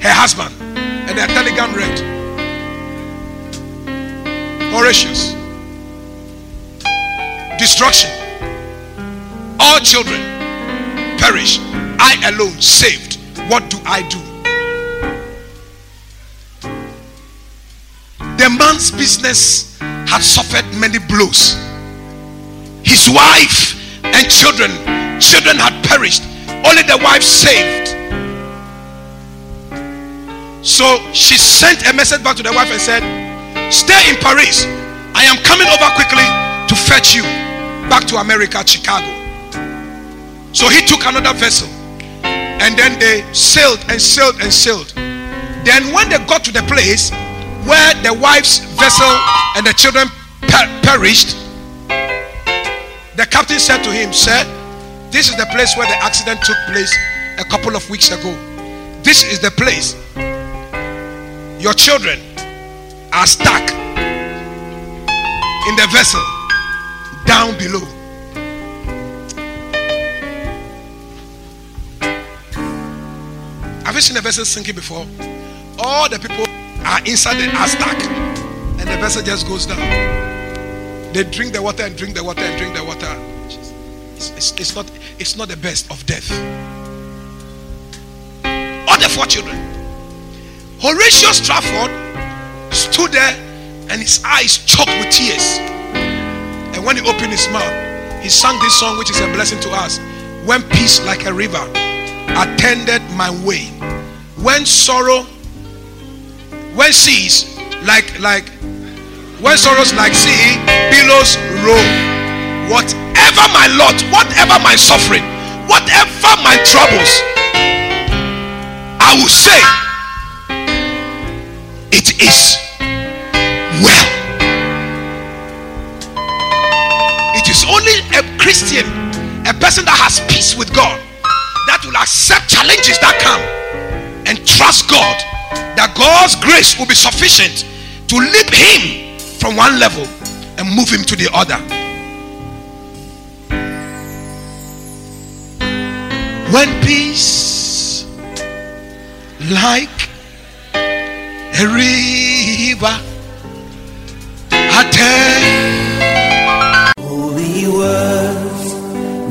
her husband, and the telegram read Horatius, destruction, all children perish, I alone saved. What do I do? The man's business had suffered many blows. His wife and children, children had perished. Only the wife saved. So she sent a message back to the wife and said, Stay in Paris. I am coming over quickly to fetch you back to America, Chicago. So he took another vessel and then they sailed and sailed and sailed. Then, when they got to the place where the wife's vessel and the children per- perished, the captain said to him, Sir, this is the place where the accident took place a couple of weeks ago. This is the place your children are stuck in the vessel down below. Have you seen a vessel sinking before? All the people are inside and are stuck, and the vessel just goes down. They drink the water and drink the water and drink the water. It's, it's, it's not, it's not the best of death. All the four children Horatio Spafford stood there and his eyes choked with tears. And when he opened his mouth, he sang this song, which is a blessing to us. When peace like a river attended my way, when sorrow, when seas like like when sorrows like sea billows roll, whatever my lot, whatever my suffering, whatever my troubles, I will say it is well. It is only a Christian, a person that has peace with God, that will accept challenges that come and trust God that God's grace will be sufficient to lift him from one level and move him to the other. When peace like a river attend. Holy words,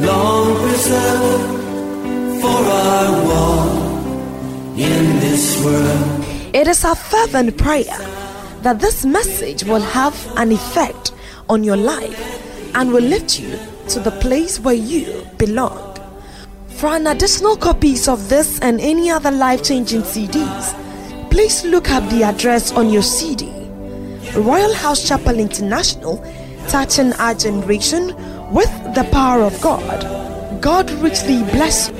long preserved for our walk in this world. It is our fervent prayer that this message will have an effect on your life and will lift you to the place where you belong. For an additional copies of this and any other life changing CDs, please look up the address on your CD. Royalhouse Chapel International, touching our generation with the power of God. God richly bless you.